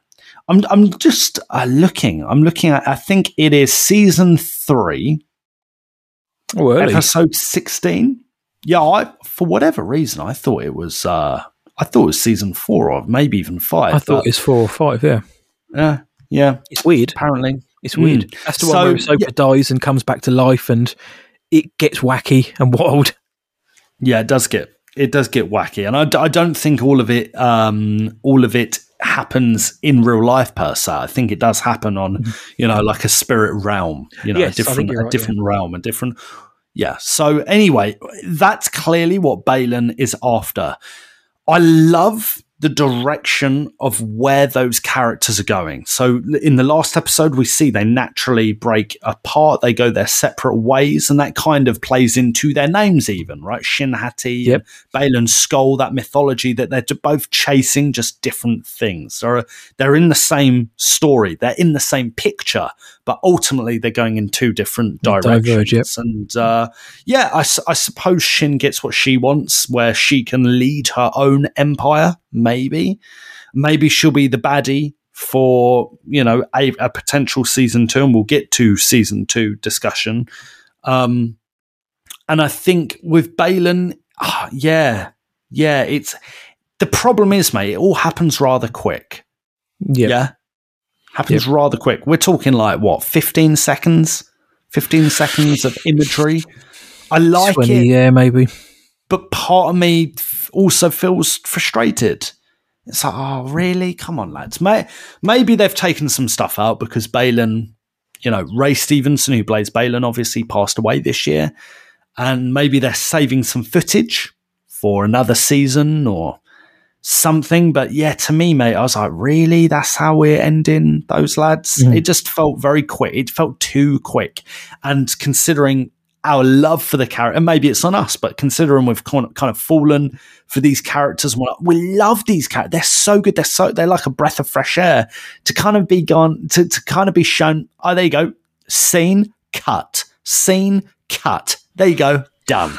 I'm I'm just uh, looking. I'm looking at. I think it is season three, Oh, episode sixteen. Yeah, I for whatever reason I thought it was. Uh, I thought it was season four or maybe even five. I thought but, it's four or five. Yeah, yeah, yeah. it's weird. Apparently, It's weird. Mm. That's the So, one where Ahsoka yeah. dies and comes back to life, and it gets wacky and wild. Yeah, it does get it does get wacky, and I, d- I don't think all of it um, all of it happens in real life per se. I think it does happen on you know like a spirit realm, you know, Yes, a different you're a right, different realm, a different. Yeah. So anyway, that's clearly what Baylan is after. I love the direction of where those characters are going. So in the last episode, we see they naturally break apart. They go their separate ways, and that kind of plays into their names, even right. Shin Hati, Yep. Baylan Skoll, that mythology that they're both chasing just different things. They're they're in the same story. They're in the same picture, but ultimately they're going in two different Diverge, directions. yep. And uh, yeah, I suppose Shin gets what she wants, where she can lead her own empire. Maybe, maybe she'll be the baddie for you know a, a potential season two, and we'll get to season two discussion. Um, and I think with Baylan, ah, yeah, yeah, it's the problem is, mate, it all happens rather quick. Yeah, Yeah. Happens rather quick. We're talking like what, 15 seconds? 15 seconds of imagery. I like twenty. it, Yeah, maybe. but part of me also feels frustrated. It's like, oh, really? Come on, lads. May- maybe they've taken some stuff out because Baylan, you know, Ray Stevenson, who plays Baylan, obviously passed away this year. And maybe they're saving some footage for another season or something. But yeah, to me, mate, I was like, really? That's how we're ending those lads? Mm-hmm. It just felt very quick. It felt too quick. And considering our love for the character, and maybe it's on us, but considering we've kind of, kind of fallen for these characters, like, we love these characters. They're so good. They're so they're like a breath of fresh air to kind of be gone to to kind of be shown. Oh, there you go. Scene cut. Scene cut. There you go. Done.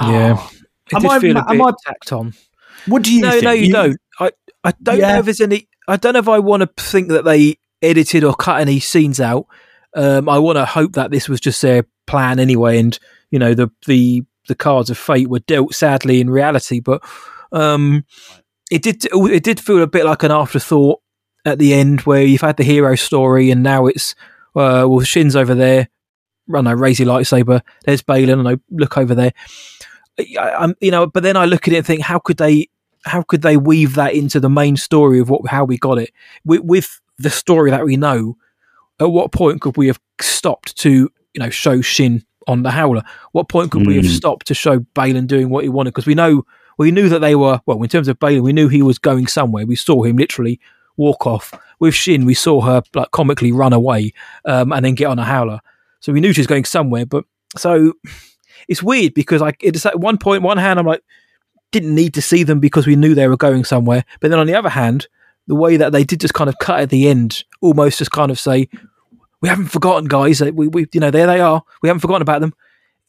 Yeah. Ah. It Am I- am bit I- tacked on. What do you no, think? no, you, don't. I, I don't Yeah. know if there's any. I don't know if I want to think that they edited or cut any scenes out. Um, I want to hope that this was just their plan anyway, and you know the the the cards of fate were dealt sadly in reality. But um, it did it did feel a bit like an afterthought at the end, where you've had the hero story, and now it's uh, well Shin's over there. I know, raise your lightsaber. There's Baylan. and I know, look over there. I, I'm, you know, but then I look at it and think, how could they, how could they weave that into the main story of what, how we got it with, with the story that we know? At what point could we have stopped to, you know, show Shin on the Howler? What point could we have Mm. stopped to show Baylan doing what he wanted? Because we know, we knew that they were, well, in terms of Baylan, we knew he was going somewhere. We saw him literally walk off. With Shin, we saw her like comically run away um, and then get on a Howler. So we knew she was going somewhere. But so it's weird because like it's at one point, one hand, I'm like, didn't need to see them because we knew they were going somewhere. But then on the other hand, the way that they did just kind of cut at the end, almost just kind of say, "We haven't forgotten, guys. We, we, you know, there they are. We haven't forgotten about them."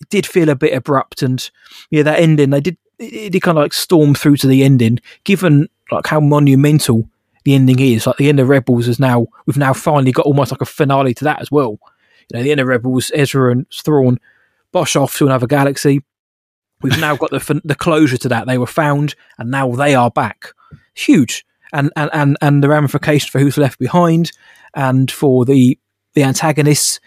It did feel a bit abrupt, and yeah, that ending, they did, it did kind of like storm through to the ending, given like how monumental the ending is. Like the end of Rebels is now, we've now finally got almost like a finale to that as well. You know, the end of Rebels, Ezra and Thrawn bosh off to another galaxy. We've now got the the closure to that. They were found, and now they are back. Huge, and and and and the ramifications for who's left behind, and for the the antagonists.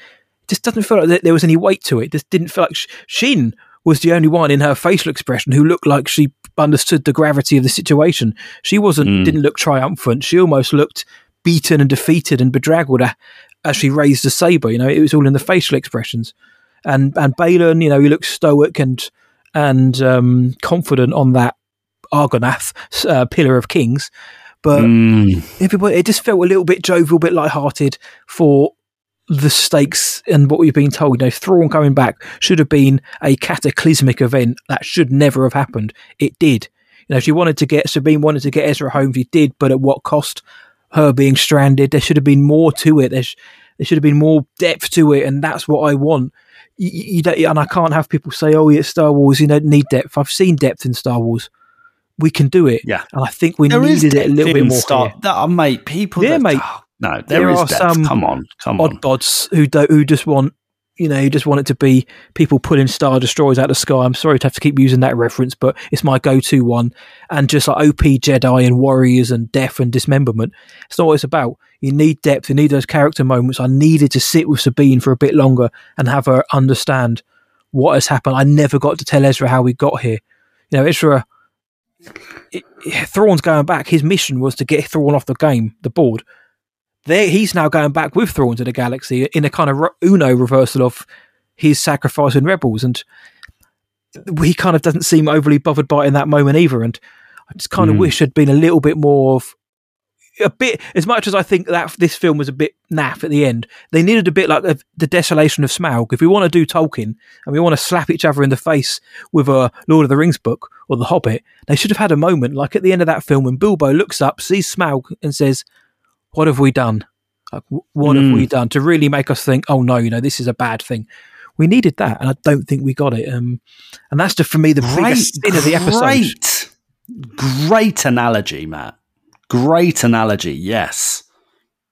Just doesn't feel like there- was any weight to it. Just didn't feel like Sh- Shin was the only one in her facial expression who looked like she understood the gravity of the situation. She wasn't hmm. didn't look triumphant. She almost looked beaten and defeated and bedraggled as she raised the saber. You know, it was all in the facial expressions. And and Baylan, you know, he looked stoic and and um, confident on that Argonath uh, pillar of kings. But Mm. everybody, it just felt a little bit jovial, a bit light-hearted for the stakes and what we've been told. You know, Thrawn coming back should have been a cataclysmic event that should never have happened. It did. You know, she wanted to get Sabine wanted to get Ezra home. She did, but at what cost? Her being stranded. There should have been more to it. There, sh- there should have been more depth to it, and that's what I want. You, you you don't, and I can't have people say, "Oh, it's Star Wars. You don't need depth." I've seen depth in Star Wars. We can do it. Yeah. and I think we There is needed it a little bit more. Star- here. That, oh, uh, mate, people. Yeah, that, mate. oh, no, There there is are depth. some Come on, come on. oddbods who don't, who just want you know you just want it to be people pulling star destroyers out of the sky. I'm sorry to have to keep using that reference, but it's my go-to one. And just like OP Jedi and warriors and death and dismemberment, it's not what it's about. You need depth. You need those character moments. I needed to sit with Sabine for a bit longer and have her understand what has happened. I never got to tell Ezra how we got here. You know, Ezra. It- Thrawn's going back. His mission was to get Thrawn off the game, the board there he's now going back with Thrawn to the galaxy in a kind of Uno reversal of his sacrifice in Rebels, and he kind of doesn't seem overly bothered by it in that moment either. And I just kind of Mm. wish there'd been a little bit more of a bit. As much as I think that this film was a bit naff at the end, they needed a bit like the, the desolation of Smaug. If we want to do Tolkien and we want to slap each other in the face with a Lord of the Rings book or The Hobbit, they should have had a moment like at the end of that film when Bilbo looks up, sees Smaug, and says what have we done? Like, wh- what have Mm. we done to really make us think, oh no, you know, this is a bad thing? We needed that, and I don't think we got it. Um, and that's just for me the biggest sin of the episode. Great, great analogy, Matt. Great analogy. Yes.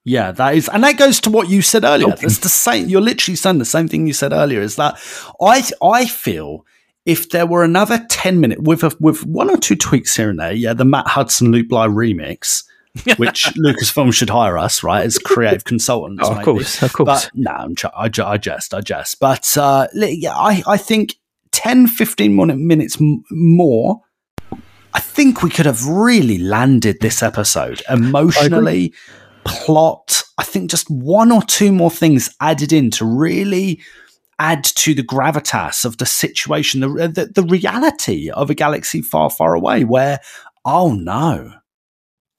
Yeah, that is, and that goes to what you said earlier. It's the same. You're literally saying the same thing you said earlier. Is that I I feel if there were another ten minute with a, with one or two tweaks here and there, yeah, the Matt Hudson Luke Bly remix, which Lucasfilm should hire us, right, as creative consultants. Oh, of maybe. course, of course. But no, I'm tr- I, I jest, I jest. But uh, yeah, I, I think 10, 15 min- minutes m- more. I think we could have really landed this episode emotionally, plot. I think just one or two more things added in to really add to the gravitas of the situation, the, the, the reality of a galaxy far, far away where, oh no.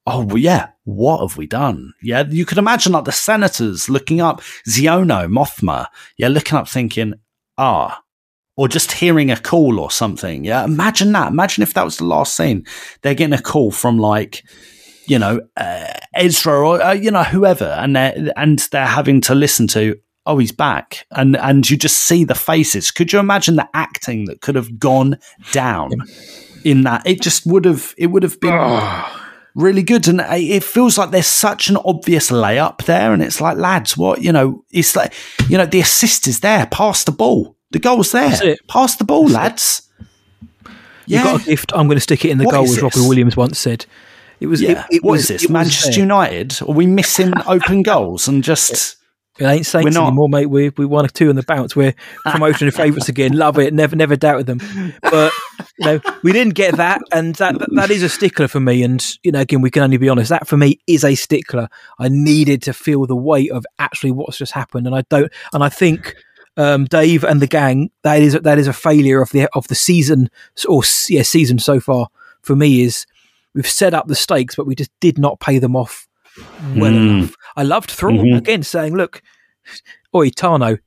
Oh yeah, what have we done? Yeah, you could imagine like the senators looking up Xiono, Mothma, yeah, looking up thinking, ah, or just hearing a call or something. Yeah, imagine that. Imagine if that was the last scene. They're getting a call from like, you know, uh, Ezra or uh, you know whoever, and they're and they're having to listen to. Oh, he's back, and and you just see the faces. Could you imagine the acting that could have gone down in that? It just would have. It would have been really good. And it feels like there's such an obvious layup there. And it's like, lads, what, you know, it's like, you know, the assist is there. Pass the ball. The goal's there. That's. Pass the ball, lads. You've got a gift. I'm going to stick it in the What goal, as Robbie? Williams once said. It was. Yeah. It, it what was, is this? Manchester. United? Are we missing open goals and just. It ain't Saints not. anymore, mate. We we won a two on the bounce. We're promotion favourites again. Love it. Never never doubted them. But you know, we didn't get that, and that that- that is a stickler for me. And you know, again, we can only be honest. That for me is a stickler. I needed to feel the weight of actually what's just happened, and I don't. And I think um, Dave and the gang that is that is a failure of the of the season or yeah season so far for me is we've set up the stakes, but we just did not pay them off well Hmm. enough. I loved Thrawn Mhm. again saying, "Look, Oi Tano,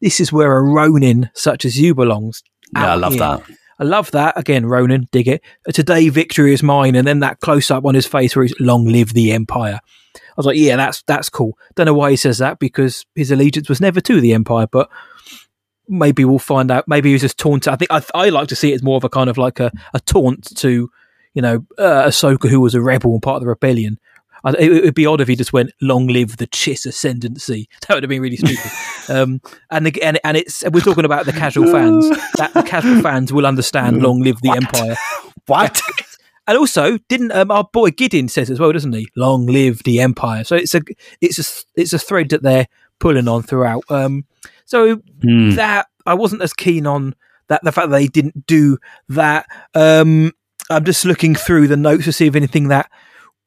this is where a Ronin such as you belongs." Yeah, I love here." that. I love that again, Ronin. Dig it. Today, victory is mine, and then that close up on his face where he's "Long live the Empire." I was like, "Yeah, that's that's cool." Don't know why he says that because his allegiance was never to the Empire, but maybe we'll find out. Maybe he was just taunting. I think I, I like to see it as more of a kind of like a, a taunt to, you know, uh, Ahsoka, who was a rebel and part of the rebellion. I, it, would be odd if he just went "Long live the Chiss ascendancy." That would have been really stupid. um, and the- and and it's we're talking about the casual fans. That the casual fans will understand "Long live the Empire." What? And also, didn't um, our boy Gideon says as well, doesn't he? Long live the Empire. So it's a it's a it's a thread that they're pulling on throughout. Um, so Hmm. that I wasn't as keen on that the fact that they didn't do that. Um, I'm just looking through the notes to see if anything that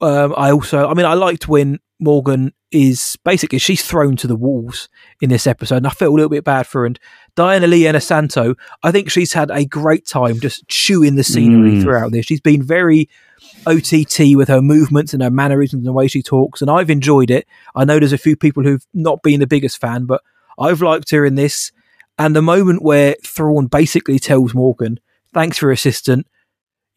um, I also. I mean, I liked when Morgan is basically she's thrown to the wolves in this episode, and I felt a little bit bad for her. And Diana Lee Inosanto, I think she's had a great time just chewing the scenery Mm. throughout this. She's been very OTT with her movements and her mannerisms and the way she talks, and I've enjoyed it. I know there's a few people who've not been the biggest fan, but I've liked her in this. And the moment where Thrawn basically tells Morgan, "Thanks for your assistant.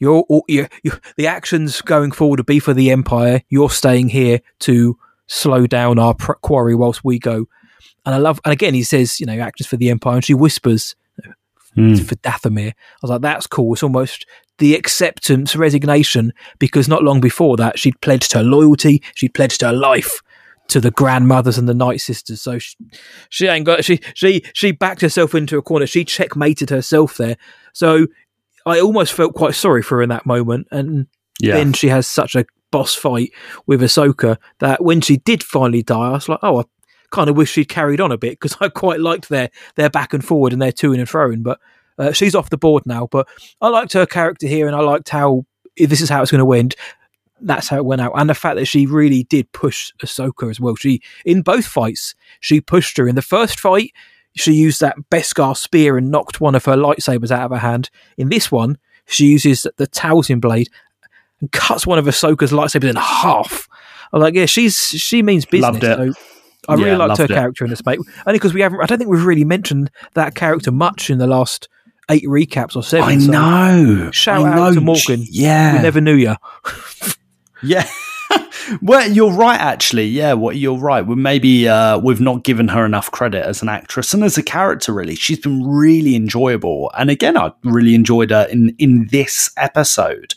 You're, you're the actions going forward will be for the Empire. You're staying here to slow down our pr- quarry whilst we go." And I love, and again, he says, "You know, actions for the Empire," and she whispers, Hmm. for Dathomir. I was like, that's cool. It's almost the acceptance, resignation, because not long before that, she'd pledged her loyalty, she'd pledged her life to the grandmothers and the night sisters. So she, she ain't got she she she backed herself into a corner. She checkmated herself there. So I almost felt quite sorry for her in that moment. And Yeah. then she has such a boss fight with Ahsoka that when she did finally die, I was like, oh, I kind of wish she'd carried on a bit because I quite liked their their back and forward and their to and fro. But uh, she's off the board now. But I liked her character here, and I liked how if this is how it's going to end. That's how it went out, and the fact that she really did push Ahsoka as well. She in both fights, she pushed her. In the first fight, she used that Beskar spear and knocked one of her lightsabers out of her hand. In this one, she uses the Talzin blade and cuts one of Ahsoka's lightsabers in half. I'm like, yeah, she's she means business. Loved it. So I really Yeah, liked her it. character in this, mate. Only because we haven't. I don't think we've really mentioned that character much in the last eight recaps or seven. I so know. Shout I out know. to Morgan. Yeah. We never knew you. Yeah. well, you're right, actually. Yeah, what you're right. We maybe uh, we've not given her enough credit as an actress and as a character. Really, she's been really enjoyable. And again, I really enjoyed her in in this episode.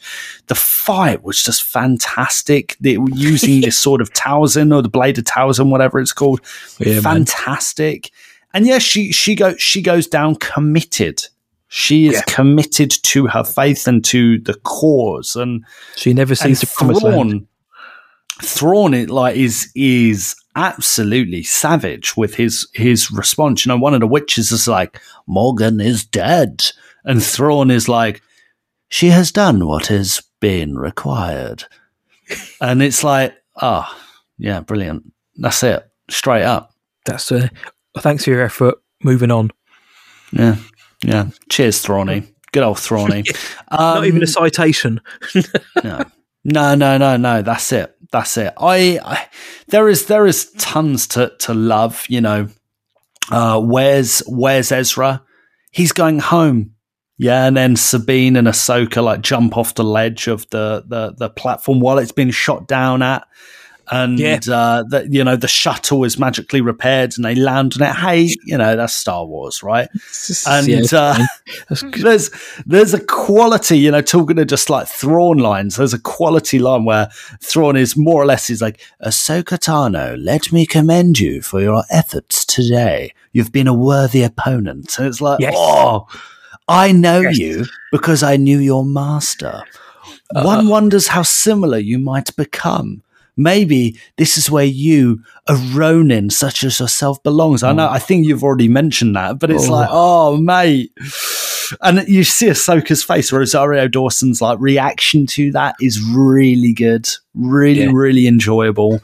The fight was just fantastic. They were using this sort of Talzin or the blade of Talzin, whatever it's called. Yeah, man. fantastic. And yes, she she goes she goes down committed. She is Yeah. committed to her faith and to the cause and She never sees the promised land. Thrawn, it like is is absolutely savage with his his response. You know, one of the witches is like, "Morgan is dead," and Thrawn is like, "She has done what has been required," and it's like, ah, yeah, brilliant. That's it. Straight up. That's uh, thanks for your effort. Moving on. Yeah, yeah. Cheers, Thrawny. Good old Thrawny. Not even Um, a citation. no, no, no, no, no. That's it. That's it. I, I there is there is tons to to love. You know, uh, where's where's Ezra? He's going home. Yeah, and then Sabine and Ahsoka like jump off the ledge of the the the platform while it's been shot down at. And Yeah. uh, that you know the shuttle is magically repaired, and they land on it. Hey, you know that's Star Wars, right? And Yeah, uh, fine. That's good. there's there's a quality, you know, talking to just like Thrawn lines. There's a quality line where Thrawn is more or less is like, Ahsoka Tano, let me commend you for your efforts today. You've been a worthy opponent. And it's like, Yes. oh, I know Yes. you because I knew your master. One wonders how similar you might become. Maybe this is where you, a Ronin such as yourself, belongs. I know. I think you've already mentioned that, but it's Oh. like, oh, mate. And you see Ahsoka's face, Rosario Dawson's like reaction to that is really good, really, Yeah. really enjoyable.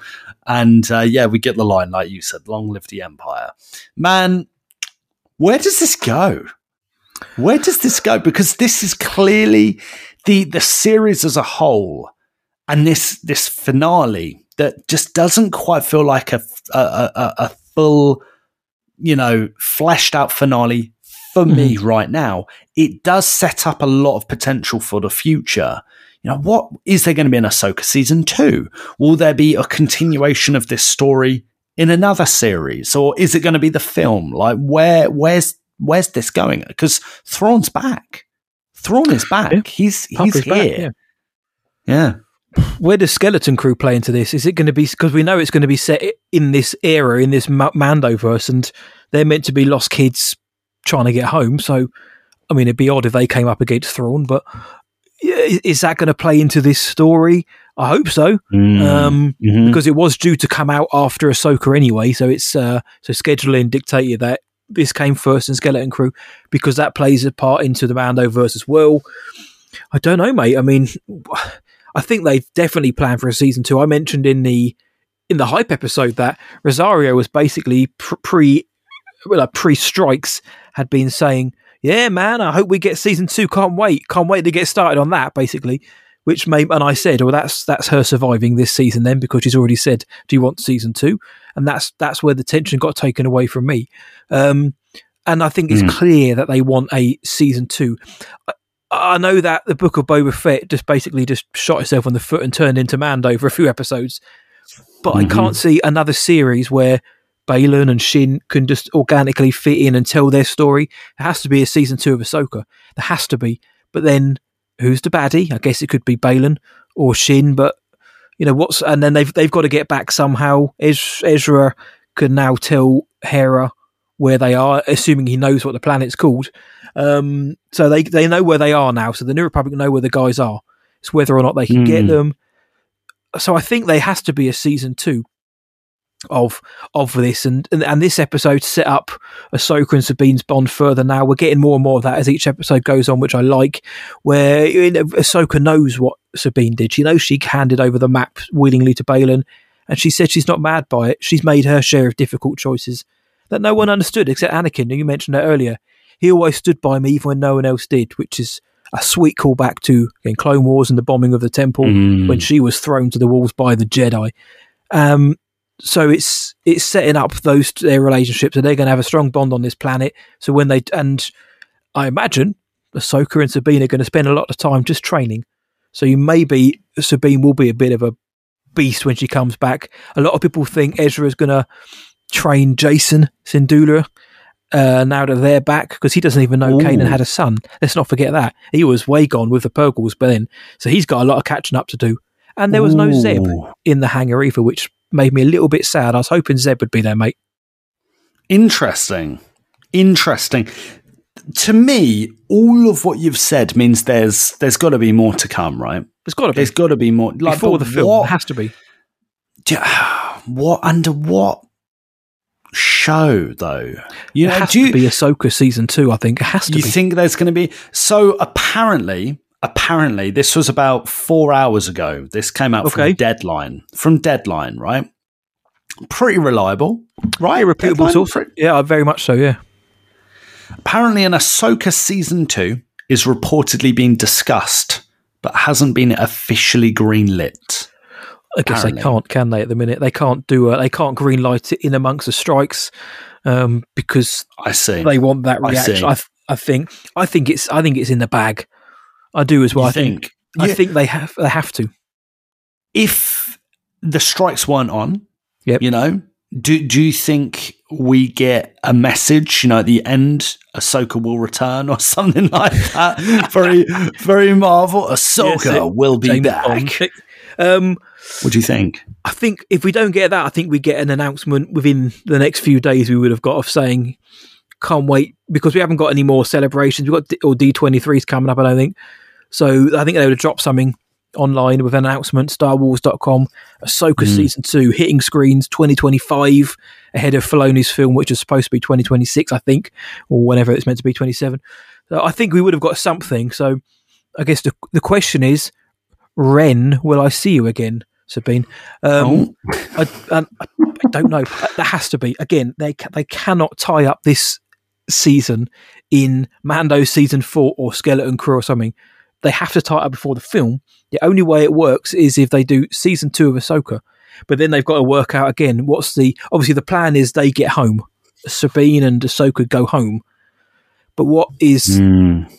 And uh, yeah, we get the line, like you said, long live the Empire. Man, where does this go? Where does this go? Because this is clearly the the series as a whole, and this this finale that just doesn't quite feel like a a, a, a full, you know, fleshed out finale for me mm-hmm. right now. It does set up a lot of potential for the future. You know, what is there going to be an Ahsoka season two? Will there be a continuation of this story in another series, or is it going to be the film? Like, where where's where's this going? Because Thrawn's back. Thrawn is back. Yeah. He's he's is back, here. yeah. Where does Skeleton Crew play into this? Is it going to be because we know it's going to be set in this era, in this Ma- Mandoverse, and they're meant to be lost kids trying to get home. So, I mean, it'd be odd if they came up against Thrawn, but is that going to play into this story? I hope so, um, Mhm. because it was due to come out after Ahsoka anyway. So it's uh, so scheduling dictated that this came first in Skeleton Crew because that plays a part into the Mandoverse as well. I don't know, mate. I mean, I think they've definitely planned for a season two. I mentioned in the in the hype episode that Rosario was basically pre well, uh, pre strikes had been saying, "Yeah, man, I hope we get season two. Can't wait. Can't wait to get started on that." Basically, which made and I said, "Well, that's that's her surviving this season then because she's already said, do you want season two? And that's that's where the tension got taken away from me. Um, and I think it's Mm. clear that they want a season two. I, I know that the Book of Boba Fett just basically just shot itself on the foot and turned into Mando for a few episodes, but I Mhm. can't see another series where Baylan and Shin can just organically fit in and tell their story. There has to be a season two of Ahsoka. There has to be. But then who's the baddie? I guess it could be Baylan or Shin, but you know what's and then they've they've got to get back somehow. Ezra can now tell Hera where they are, assuming he knows what the planet's called. Um, so they they know where they are now. So the New Republic know where the guys are. It's whether or not they can get Mm. them. So I think there has to be a season two of of this, and and, and this episode set up Ahsoka and Sabine's bond further. Now we're getting more and more of that as each episode goes on, which I like. Where you know, Ahsoka knows what Sabine did. She knows she handed over the map willingly to Baylan, and she said she's not mad by it. She's made her share of difficult choices that no one understood except Anakin. And you mentioned that earlier. He always stood by me even when no one else did, which is a sweet callback to in Clone Wars and the bombing of the temple Mm. when she was thrown to the wolves by the Jedi. Um, so it's it's setting up those their relationships, and they're going to have a strong bond on this planet. So when they and I imagine Ahsoka and Sabine are going to spend a lot of time just training. So you maybe Sabine will be a bit of a beast when she comes back. A lot of people think Ezra is going to train Jacen Syndulla uh, now that they're back because he doesn't even know Ooh. Kanan had a son. Let's not forget that he was way gone with the Purrgils, but then so he's got a lot of catching up to do. And there was no Zeb in the hangar either, which made me a little bit sad. I was hoping Zeb would be there, mate. Interesting. Interesting. To me, all of what you've said means there's there's got to be more to come, right? There's got to be There's got to be more. Like, before the film. What, has to be. what under what show though? You it know, has do you, to be Ahsoka season two. I think it has to you be. think there's going to be so apparently apparently this was about four hours ago this came out Okay. from deadline from deadline right pretty reliable, right? A reputable Deadline? source. Yeah, very much so. Yeah. Apparently, an Ahsoka season two is reportedly being discussed, but hasn't been officially greenlit. I guess Apparently. they can't, can they? At the minute, they can't do. A, they can't green light it in amongst the strikes um, because I see. they want that reaction. I, th- I think. I think it's. I think it's in the bag. I do as well. You I think. think? I Yeah. think they have. They have to. if the strikes weren't on, Yep. you know, do do you think we get a message, you know, at the end, Ahsoka will return or something like that? very, very Marvel. Ahsoka Yes, will be back. Um, What do you think? I think if we don't get that, I think we get an announcement within the next few days. We would have got of saying, "Can't wait," because we haven't got any more celebrations. We've got D- or D twenty three is coming up. I don't think so. I think they would have dropped something online with an announcement. StarWars.com, Ahsoka mm. season two hitting screens twenty twenty five ahead of Filoni's film, which is supposed to be twenty twenty six, I think, or whenever it's meant to be twenty seven. So I think we would have got something. So I guess the the question is, Ren, will I see you again? Sabine. Um, I, I, I don't know. There has to be. Again, they they cannot tie up this season in Mando season four or Skeleton Crew or something. They have to tie it up before the film. The only way it works is if they do season two of Ahsoka. But then they've got to work out again what's the. Obviously, the plan is they get home. Sabine and Ahsoka go home. But what is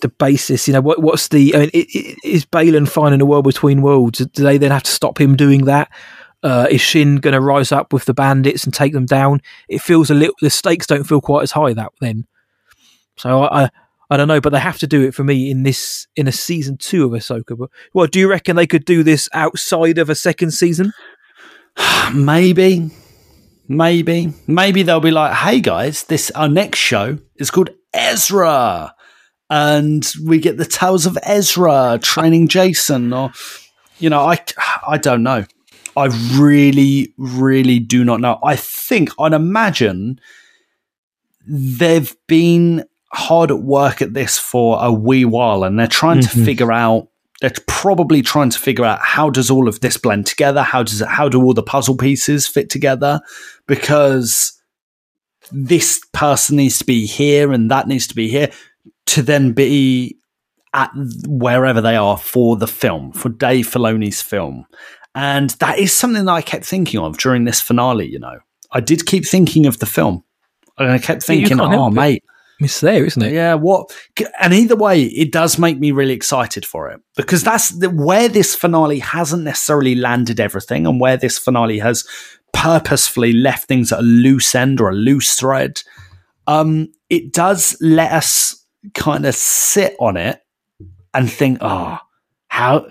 the basis? You know, what what's the? I mean, i- i- is Baylan finding a world between worlds? Do they then have to stop him doing that? Uh, is Shin going to rise up with the bandits and take them down? It feels a little. The stakes don't feel quite as high that then. So I, I, I don't know, but they have to do it for me in this in a season two of Ahsoka. But well, do you reckon they could do this outside of a second season? Maybe, maybe, maybe they'll be like, "Hey guys, this our next show is called Ezra, and we get the tales of Ezra training Jacen." Or, you know, I, I don't know. I really, really do not know. I think I'd imagine they've been hard at work at this for a wee while, and they're trying to mm-hmm. figure out. They're probably trying to figure out how does all of this blend together. How does it? How do all the puzzle pieces fit together? Because this person needs to be here and that needs to be here to then be at wherever they are for the film, for Dave Filoni's film. And that is something that I kept thinking of during this finale, you know. I did keep thinking of the film. And I kept thinking, oh, mate, It's there, isn't it? yeah, what? And either way, it does make me really excited for it because that's the, where this finale hasn't necessarily landed everything, and where this finale has purposefully left things at a loose end or a loose thread. Um, it does let us kind of sit on it and think, oh, how.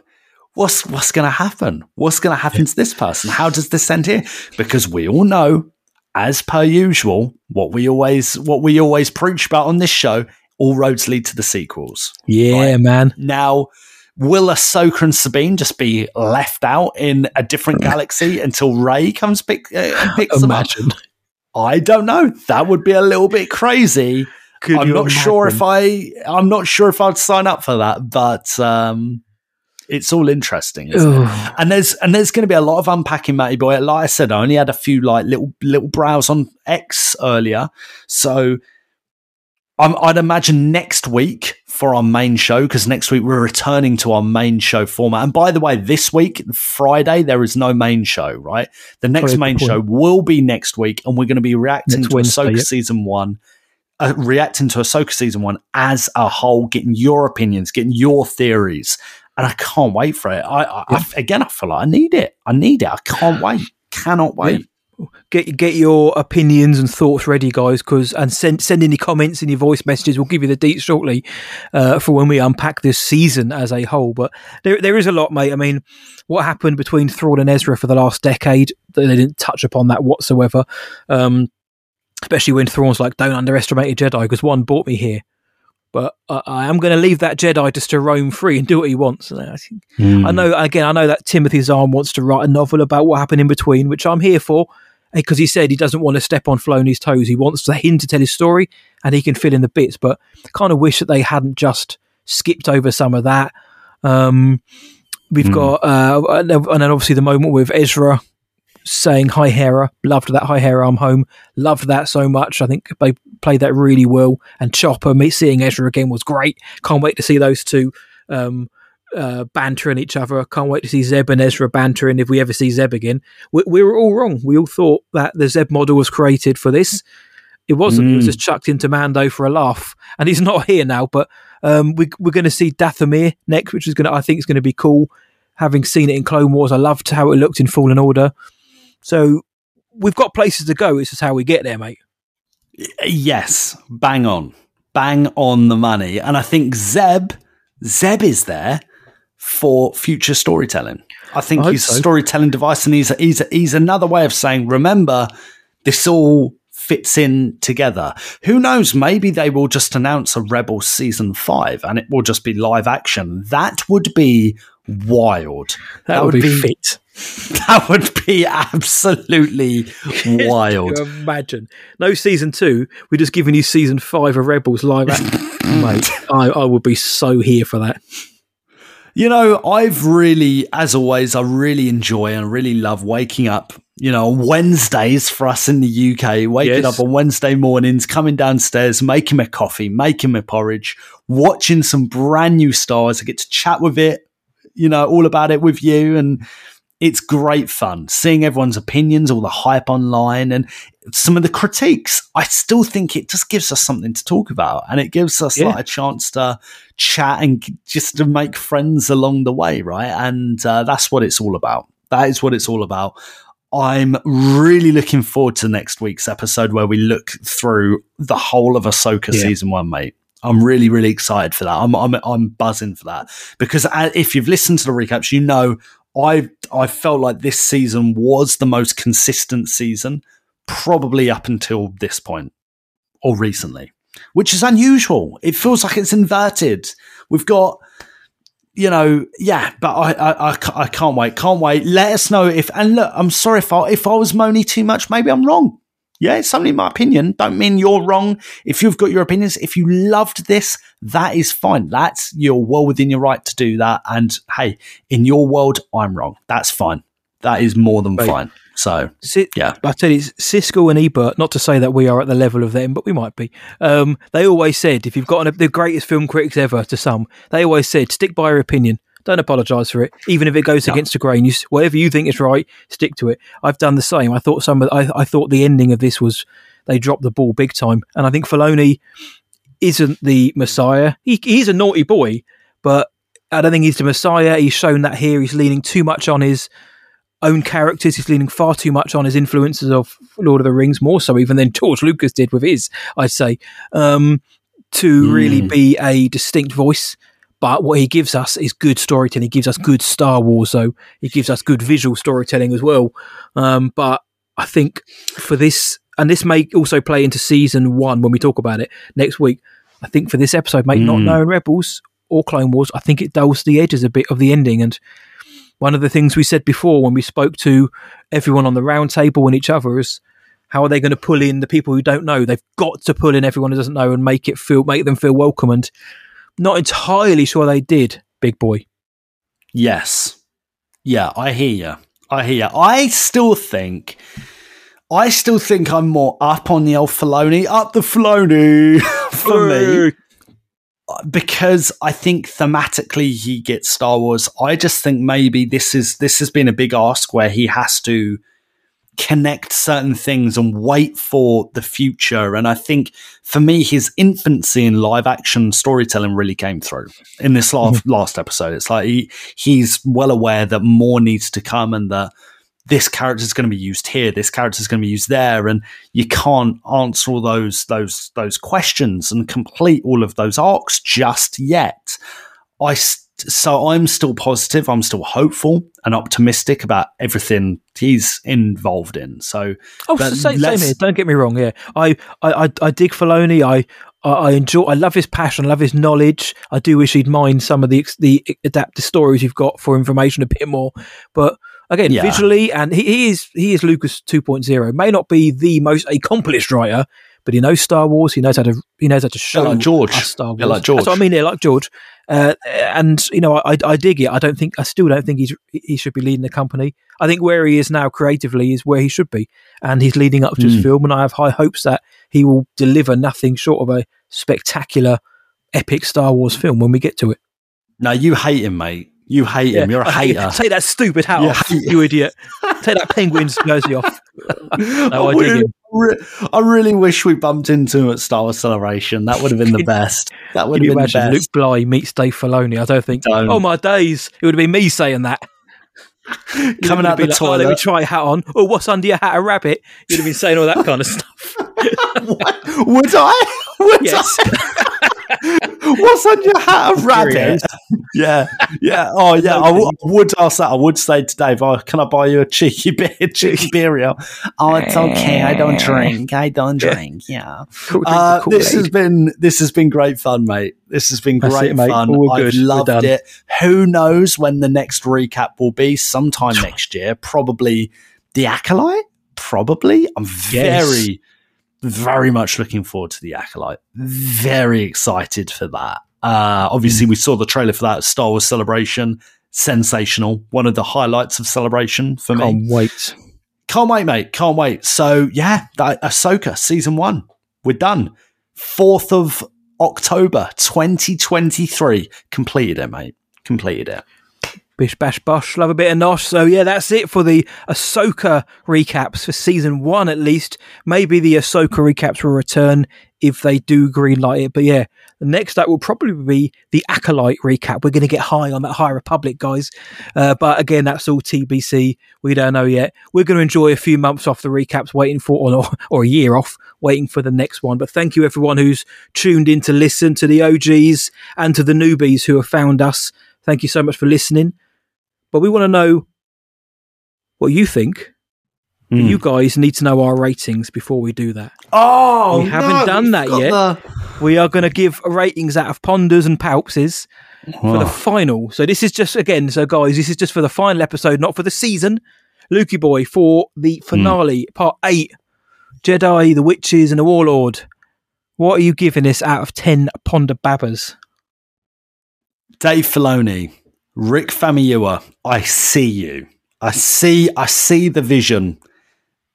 What's what's going to happen? What's going to happen to this person? How does this end here? Because we all know as per usual, what we always what we always preach about on this show, all roads lead to the sequels. Yeah, man. Now, will Ahsoka and Sabine just be left out in a different galaxy until Rey comes pick, uh, picks them up? I don't know. That would be a little bit crazy. Could I'm not sure if? I. I'm not sure if I'd sign up for that, but um, it's all interesting. It? And there's and there's going to be a lot of unpacking, Matty boy. Like I said, I only had a few like little little browse on X earlier, so I'm, I'd imagine next week for our main show because next week we're returning to our main show format. And by the way, this week Friday there is no main show. Right, the next Sorry, main show will be next week, and we're going to be reacting Next to Wednesday, Ahsoka yep. season one. Uh, reacting to Ahsoka season one as a whole, getting your opinions, getting your theories, and I can't wait for it. I, I, I again, I feel like I need it. I need it. I can't wait. Cannot wait. Get get your opinions and thoughts ready, guys. Because and send send any comments in your voice messages. We'll give you the deets shortly uh, for when we unpack this season as a whole. But there there is a lot, mate. I mean, what happened between Thrawn and Ezra for the last decade? They didn't touch upon that whatsoever. Um, especially when Thrawn's like, "Don't underestimate a Jedi," because one brought me here. But I, I am going to leave that Jedi just to roam free and do what he wants. And I think I know again. I know that Timothy Zahn wants to write a novel about what happened in between, which I'm here for, because he said he doesn't want to step on Filoni's toes. He wants him to tell his story, and he can fill in the bits. But kind of wish that they hadn't just skipped over some of that. Um, we've got, uh, and then obviously the moment with Ezra saying hi Hera, loved that hi Hera, I'm home, loved that so much. I think they played that really well. And Chopper, me seeing Ezra again was great. Can't wait to see those two um, uh, bantering each other. I can't wait to see Zeb and Ezra bantering if we ever see Zeb again. We, we were all wrong. We all thought that the Zeb model was created for this. It wasn't. It was just chucked into Mando for a laugh, and he's not here now. But um, we, we're going to see Dathomir next, which is going to, I think, is going to be cool. Having seen it in Clone Wars, I loved how it looked in Fallen Order. So we've got places to go. It's just how we get there, mate. Yes, bang on, bang on the money. And I think Zeb, Zeb is there for future storytelling. I think I he's a storytelling device, and he's he's he's another way of saying, remember, this all fits in together. Who knows? Maybe they will just announce a Rebel season five, and it will just be live action. That would be wild. That, would, be, fit. That would be absolutely wild. Imagine? No season two. We're just giving you season five of Rebels live. action. mate, I, I would be so here for that. You know, I've really, as always, I really enjoy and really love waking up, you know, Wednesdays for us in the UK, waking Yes. up on Wednesday mornings, coming downstairs, making my coffee, making my porridge, watching some brand new stars. I get to chat with it, you know, all about it with you. And it's great fun seeing everyone's opinions, all the hype online, and some of the critiques. I still think it just gives us something to talk about, and it gives us Yeah. like a chance to chat and just to make friends along the way, right? And uh, that's what it's all about. That is what it's all about. I'm really looking forward to next week's episode where we look through the whole of Ahsoka Yeah. season one, mate. I'm really, really excited for that. I'm, I'm, I'm buzzing for that because uh, if you've listened to the recaps, you know I, I felt like this season was the most consistent season, probably up until this point or recently, which is unusual. It feels like it's inverted. We've got, you know, yeah, but I, I, I, I can't wait. Can't wait. Let us know if, and look, I'm sorry if I, if I was moaning too much, maybe I'm wrong. Yeah, it's only my opinion. Don't mean you're wrong. If you've got your opinions, if you loved this, that is fine. That's you're well within your right to do that. And hey, in your world, I'm wrong. That's fine. That is more than Right. fine. So Si- Yeah. I tell you, Siskel and Ebert. Not to say that we are at the level of them, but we might be. Um, they always said, if you've got an, the greatest film critics ever to some, they always said, stick by your opinion. Don't apologise for it, even if it goes against the grain. You, whatever you think is right, stick to it. I've done the same. I thought some. Of, I, I thought the ending of this was they dropped the ball big time, and I think Filoni isn't the Messiah. He, he's a naughty boy, but I don't think he's the Messiah. He's shown that here. He's leaning too much on his own characters. He's leaning far too much on his influences of Lord of the Rings, more so even than George Lucas did with his, I'd say, um, to really be a distinct voice. But what he gives us is good storytelling. He gives us good Star Wars, though. He gives us good visual storytelling as well. Um, but I think for this, and this may also play into season one when we talk about it next week. I think for this episode, mate, not knowing Rebels or Clone Wars, I think it dulls the edges a bit of the ending. And one of the things we said before when we spoke to everyone on the round table and each other is how are they going to pull in the people who don't know? They've got to pull in everyone who doesn't know and make it feel make them feel welcome. And not entirely sure they did, big boy. Yes. Yeah, I hear you. I hear you. I still think, I still think I'm more up on the old Filoni, up the Filoni for me, because I think thematically he gets Star Wars. I just think maybe this is this has been a big ask where he has to connect certain things and wait for the future. And I think for me, his infancy in live action storytelling really came through in this last, mm-hmm. last episode. It's like he, he's well aware that more needs to come and that this character is going to be used here, this character is going to be used there, and you can't answer all those those those questions and complete all of those arcs just yet. I st- so I'm still positive. I'm still hopeful and optimistic about everything he's involved in. So, Oh, but same, same here. Don't get me wrong. Yeah, I, I, I, I dig Filoni. I, I, enjoy. I love his passion. I love his knowledge. I do wish he'd mind some of the the adapted stories you've got for information a bit more. But again, Yeah. visually, and he, he is he is Lucas 2.0. May not be the most accomplished writer, but he knows Star Wars. He knows how to he knows how to show like George. Star Wars. Yeah, like George. That's what I mean. Yeah, like George. Uh, and you know, I, I dig it. I don't think I still don't think he's he should be leading the company. I think where he is now creatively is where he should be, and he's leading up to his film. And I have high hopes that he will deliver nothing short of a spectacular, epic Star Wars film when we get to it. Now you hate him, mate. You hate him. You're a hate- hater. Take that stupid hat You off, you idiot. Take that penguin's jersey off. No, I really, re- I really wish we bumped into him at Star Wars Celebration. That would have been the best. That would have been the best. Luke Bly meets Dave Filoni? I don't think. Don't. Oh my days! It would have been me saying that. Coming out the like, Oh, let me try a hat on. Oh, what's under your hat? A rabbit. You'd have been saying all that kind of stuff. would I? Would Yes. I? What's on your hat? A rabbit? Yeah, yeah. Oh, yeah. I w- I would ask that. I would say to Dave, "Oh, can I buy you a cheeky beer, cheeky beer?" Oh, it's okay. I don't drink. I don't drink. Yeah. Cool, drink Uh, this has been this has been great fun, mate. This has been great it, fun. All I've good. Loved it. Who knows when the next recap will be? Sometime next year, probably the acolyte. Probably. I'm Yes. very, very much looking forward to the acolyte. Very excited for that. Uh, obviously, we saw the trailer for that Star Wars Celebration. Sensational. One of the highlights of Celebration for me. Can't wait. Can't wait, mate. Can't wait. So yeah, that, Ahsoka season one, we're done. Fourth of October, twenty twenty three. Completed it, mate. Completed it. Bish bash bosh, love a bit of nosh. So yeah, that's it for the Ahsoka recaps for season one at least. Maybe the Ahsoka recaps will return if they do greenlight it. But yeah, the next up will probably be the Acolyte recap. We're going to get high on that High Republic, guys. Uh, but again, that's all TBC. We don't know yet. We're going to enjoy a few months off the recaps, waiting for or, or a year off, waiting for the next one. But thank you everyone who's tuned in to listen to the OGs and to the newbies who have found us. Thank you so much for listening. But we want to know what you think. But Hmm. You guys need to know our ratings before we do that. Oh, We haven't done that yet. We are going to give ratings out of ponders and palpses for the final. So this is just again, so guys, this is just for the final episode, not for the season. Lukey boy for the finale, part eight, Jedi, the witches, and the warlord. What are you giving this out of ten Ponda Babas? Dave Filoni, Rick Famuyiwa, I see you. I see. I see the vision.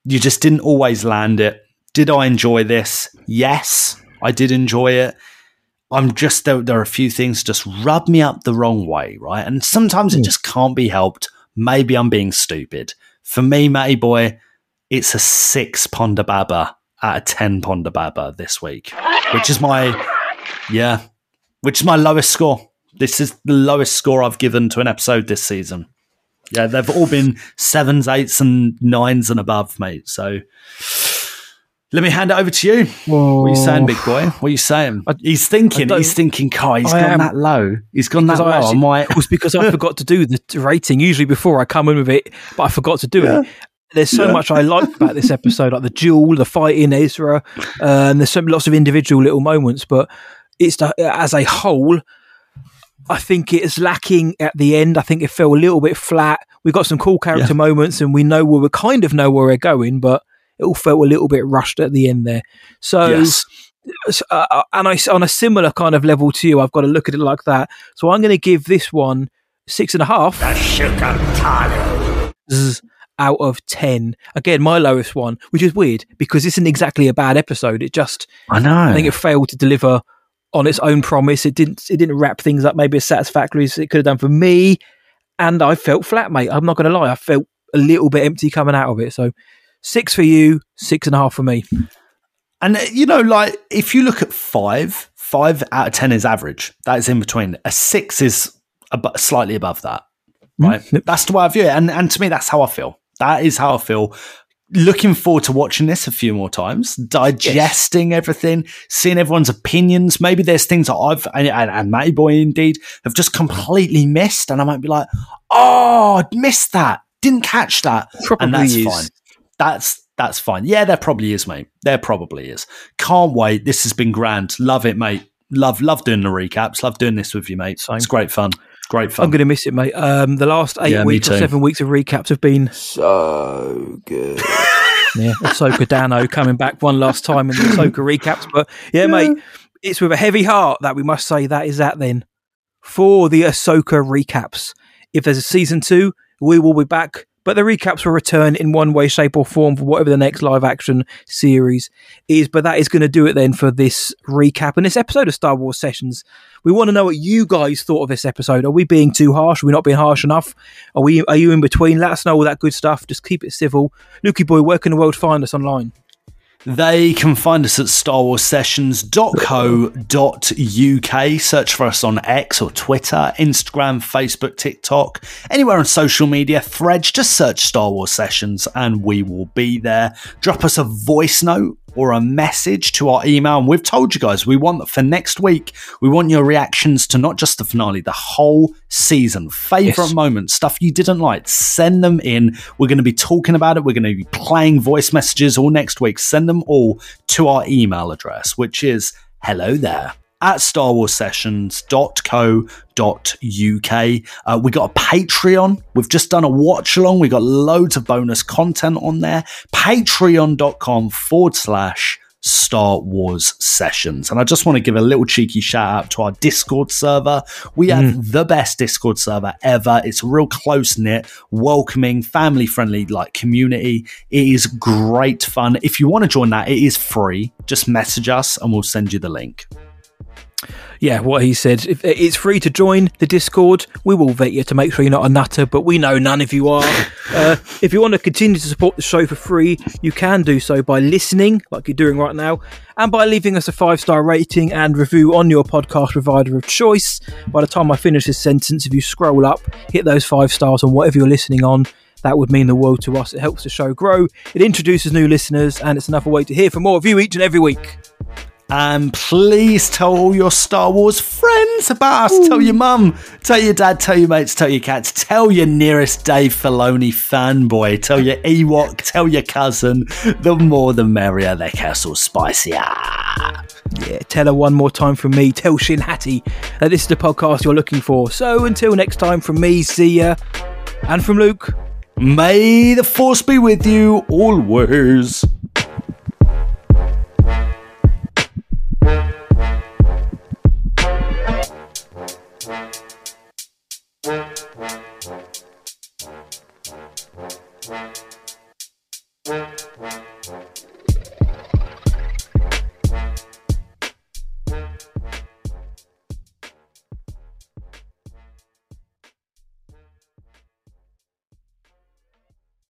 You just didn't always land it. Did I enjoy this? Yes, I did enjoy it. I'm just there. There are a few things just rub me up the wrong way, right? And sometimes it hmm. just can't be helped. Maybe I'm being stupid. For me, Matty boy, it's a six Ponda Baba out of ten Ponda Baba this week, which is my yeah, which is my lowest score. This is the lowest score I've given to an episode this season. Yeah, they've all been sevens, eights, and nines and above, mate. So let me hand it over to you. What are you saying, big boy? What are you saying? he's thinking. He's thinking. Kai, he's I gone am- that low. He's gone that Because low. I I might. It was because I forgot to do the rating. Usually before I come in with it, but I forgot to do it. There's so much I like about this episode, like the duel, the fight in Ezra, uh, and there's so lots of individual little moments. But it's the, as a whole, I think it is lacking at the end. I think it felt a little bit flat. We got some cool character Yeah. moments, and we know where we kind of know where we're going, but it all felt a little bit rushed at the end there. So Yes. s- uh, and I on a similar kind of level to you, I've got to look at it like that. So I'm going to give this one six and a half zzz out of ten. Again, my lowest one, which is weird because this isn't exactly a bad episode. It just I know. I think it failed to deliver on its own promise. It didn't it didn't wrap things up maybe as satisfactorily as it could have done for me. And I felt flat, mate. I'm not going to lie. I felt a little bit empty coming out of it. So six for you, six and a half for me. And uh, you know, like if you look at five, five out of ten is average. That is in between. A six is ab- slightly above that, right? That's the way I view it, and and to me, that's how I feel. That is how I feel. Looking forward to watching this a few more times, digesting everything, seeing everyone's opinions. Maybe there's things that I've and, and, and Matty Boy indeed have just completely missed, and I might be like, "Oh, I missed that, didn't catch that," Probably and that's is. fine. That's that's fine. Yeah, there probably is, mate. There probably is. Can't wait. This has been grand. Love it, mate. Love love doing the recaps. Love doing this with you, mate. Same. It's great fun. Great fun. I'm going to miss it, mate. Um, the last eight Yeah, weeks or seven weeks of recaps have been so good. yeah, Ahsoka Tano coming back one last time in the Ahsoka recaps. But yeah, mate, it's with a heavy heart that we must say that is that then. for the Ahsoka recaps. If there's a season two, we will be back. But the recaps will return in one way, shape, or form for whatever the next live action series is. But that is going to do it then for this recap and this episode of Star Wars Sessions. We want to know what you guys thought of this episode. Are we being too harsh? Are we not being harsh enough? Are we? Are you in between? Let us know all that good stuff. Just keep it civil. Lukey boy, where can the world find us online? They can find us at starwarssessions.co.uk. Search for us on X or Twitter, Instagram, Facebook, TikTok, anywhere on social media, threads. Just search Star Wars Sessions and we will be there. Drop us a voice note or a message to our email. And we've told you guys we want that for next week. We want your reactions to not just the finale, the whole season. Favorite Yes. moments, stuff you didn't like. Send them in. We're going to be talking about it. We're going to be playing voice messages all next week. Send them all to our email address, which is hello there at starwarssessions.co.uk. Uh, we got a Patreon. We've just done a watch along. We got loads of bonus content on there. Patreon.com forward slash Star Wars Sessions. And I just want to give a little cheeky shout out to our Discord server. We have the best Discord server ever. It's a real close knit, welcoming, family friendly like community. It is great fun. If you want to join that, it is free. Just message us and we'll send you the link. Yeah, what he said. If it's free to join the Discord. We will vet you to make sure you're not a nutter, but we know none of you are. uh, if you want to continue to support the show for free, you can do so by listening, like you're doing right now, and by leaving us a five star rating and review on your podcast provider of choice. By the time I finish this sentence, if you scroll up, hit those five stars on whatever you're listening on. That would mean the world to us. It helps the show grow. It introduces new listeners, and it's another way to hear from more of you each and every week. And please tell all your Star Wars friends about us. Tell your mum, tell your dad, tell your mates, tell your cats, tell your nearest Dave Filoni fanboy, tell your Ewok, tell your cousin. The more the merrier, their castle's spicier. Yeah, tell her one more time from me. Tell Shin Hati that this is the podcast you're looking for. So until next time, from me, see ya. And from Luke, May the force be with you always.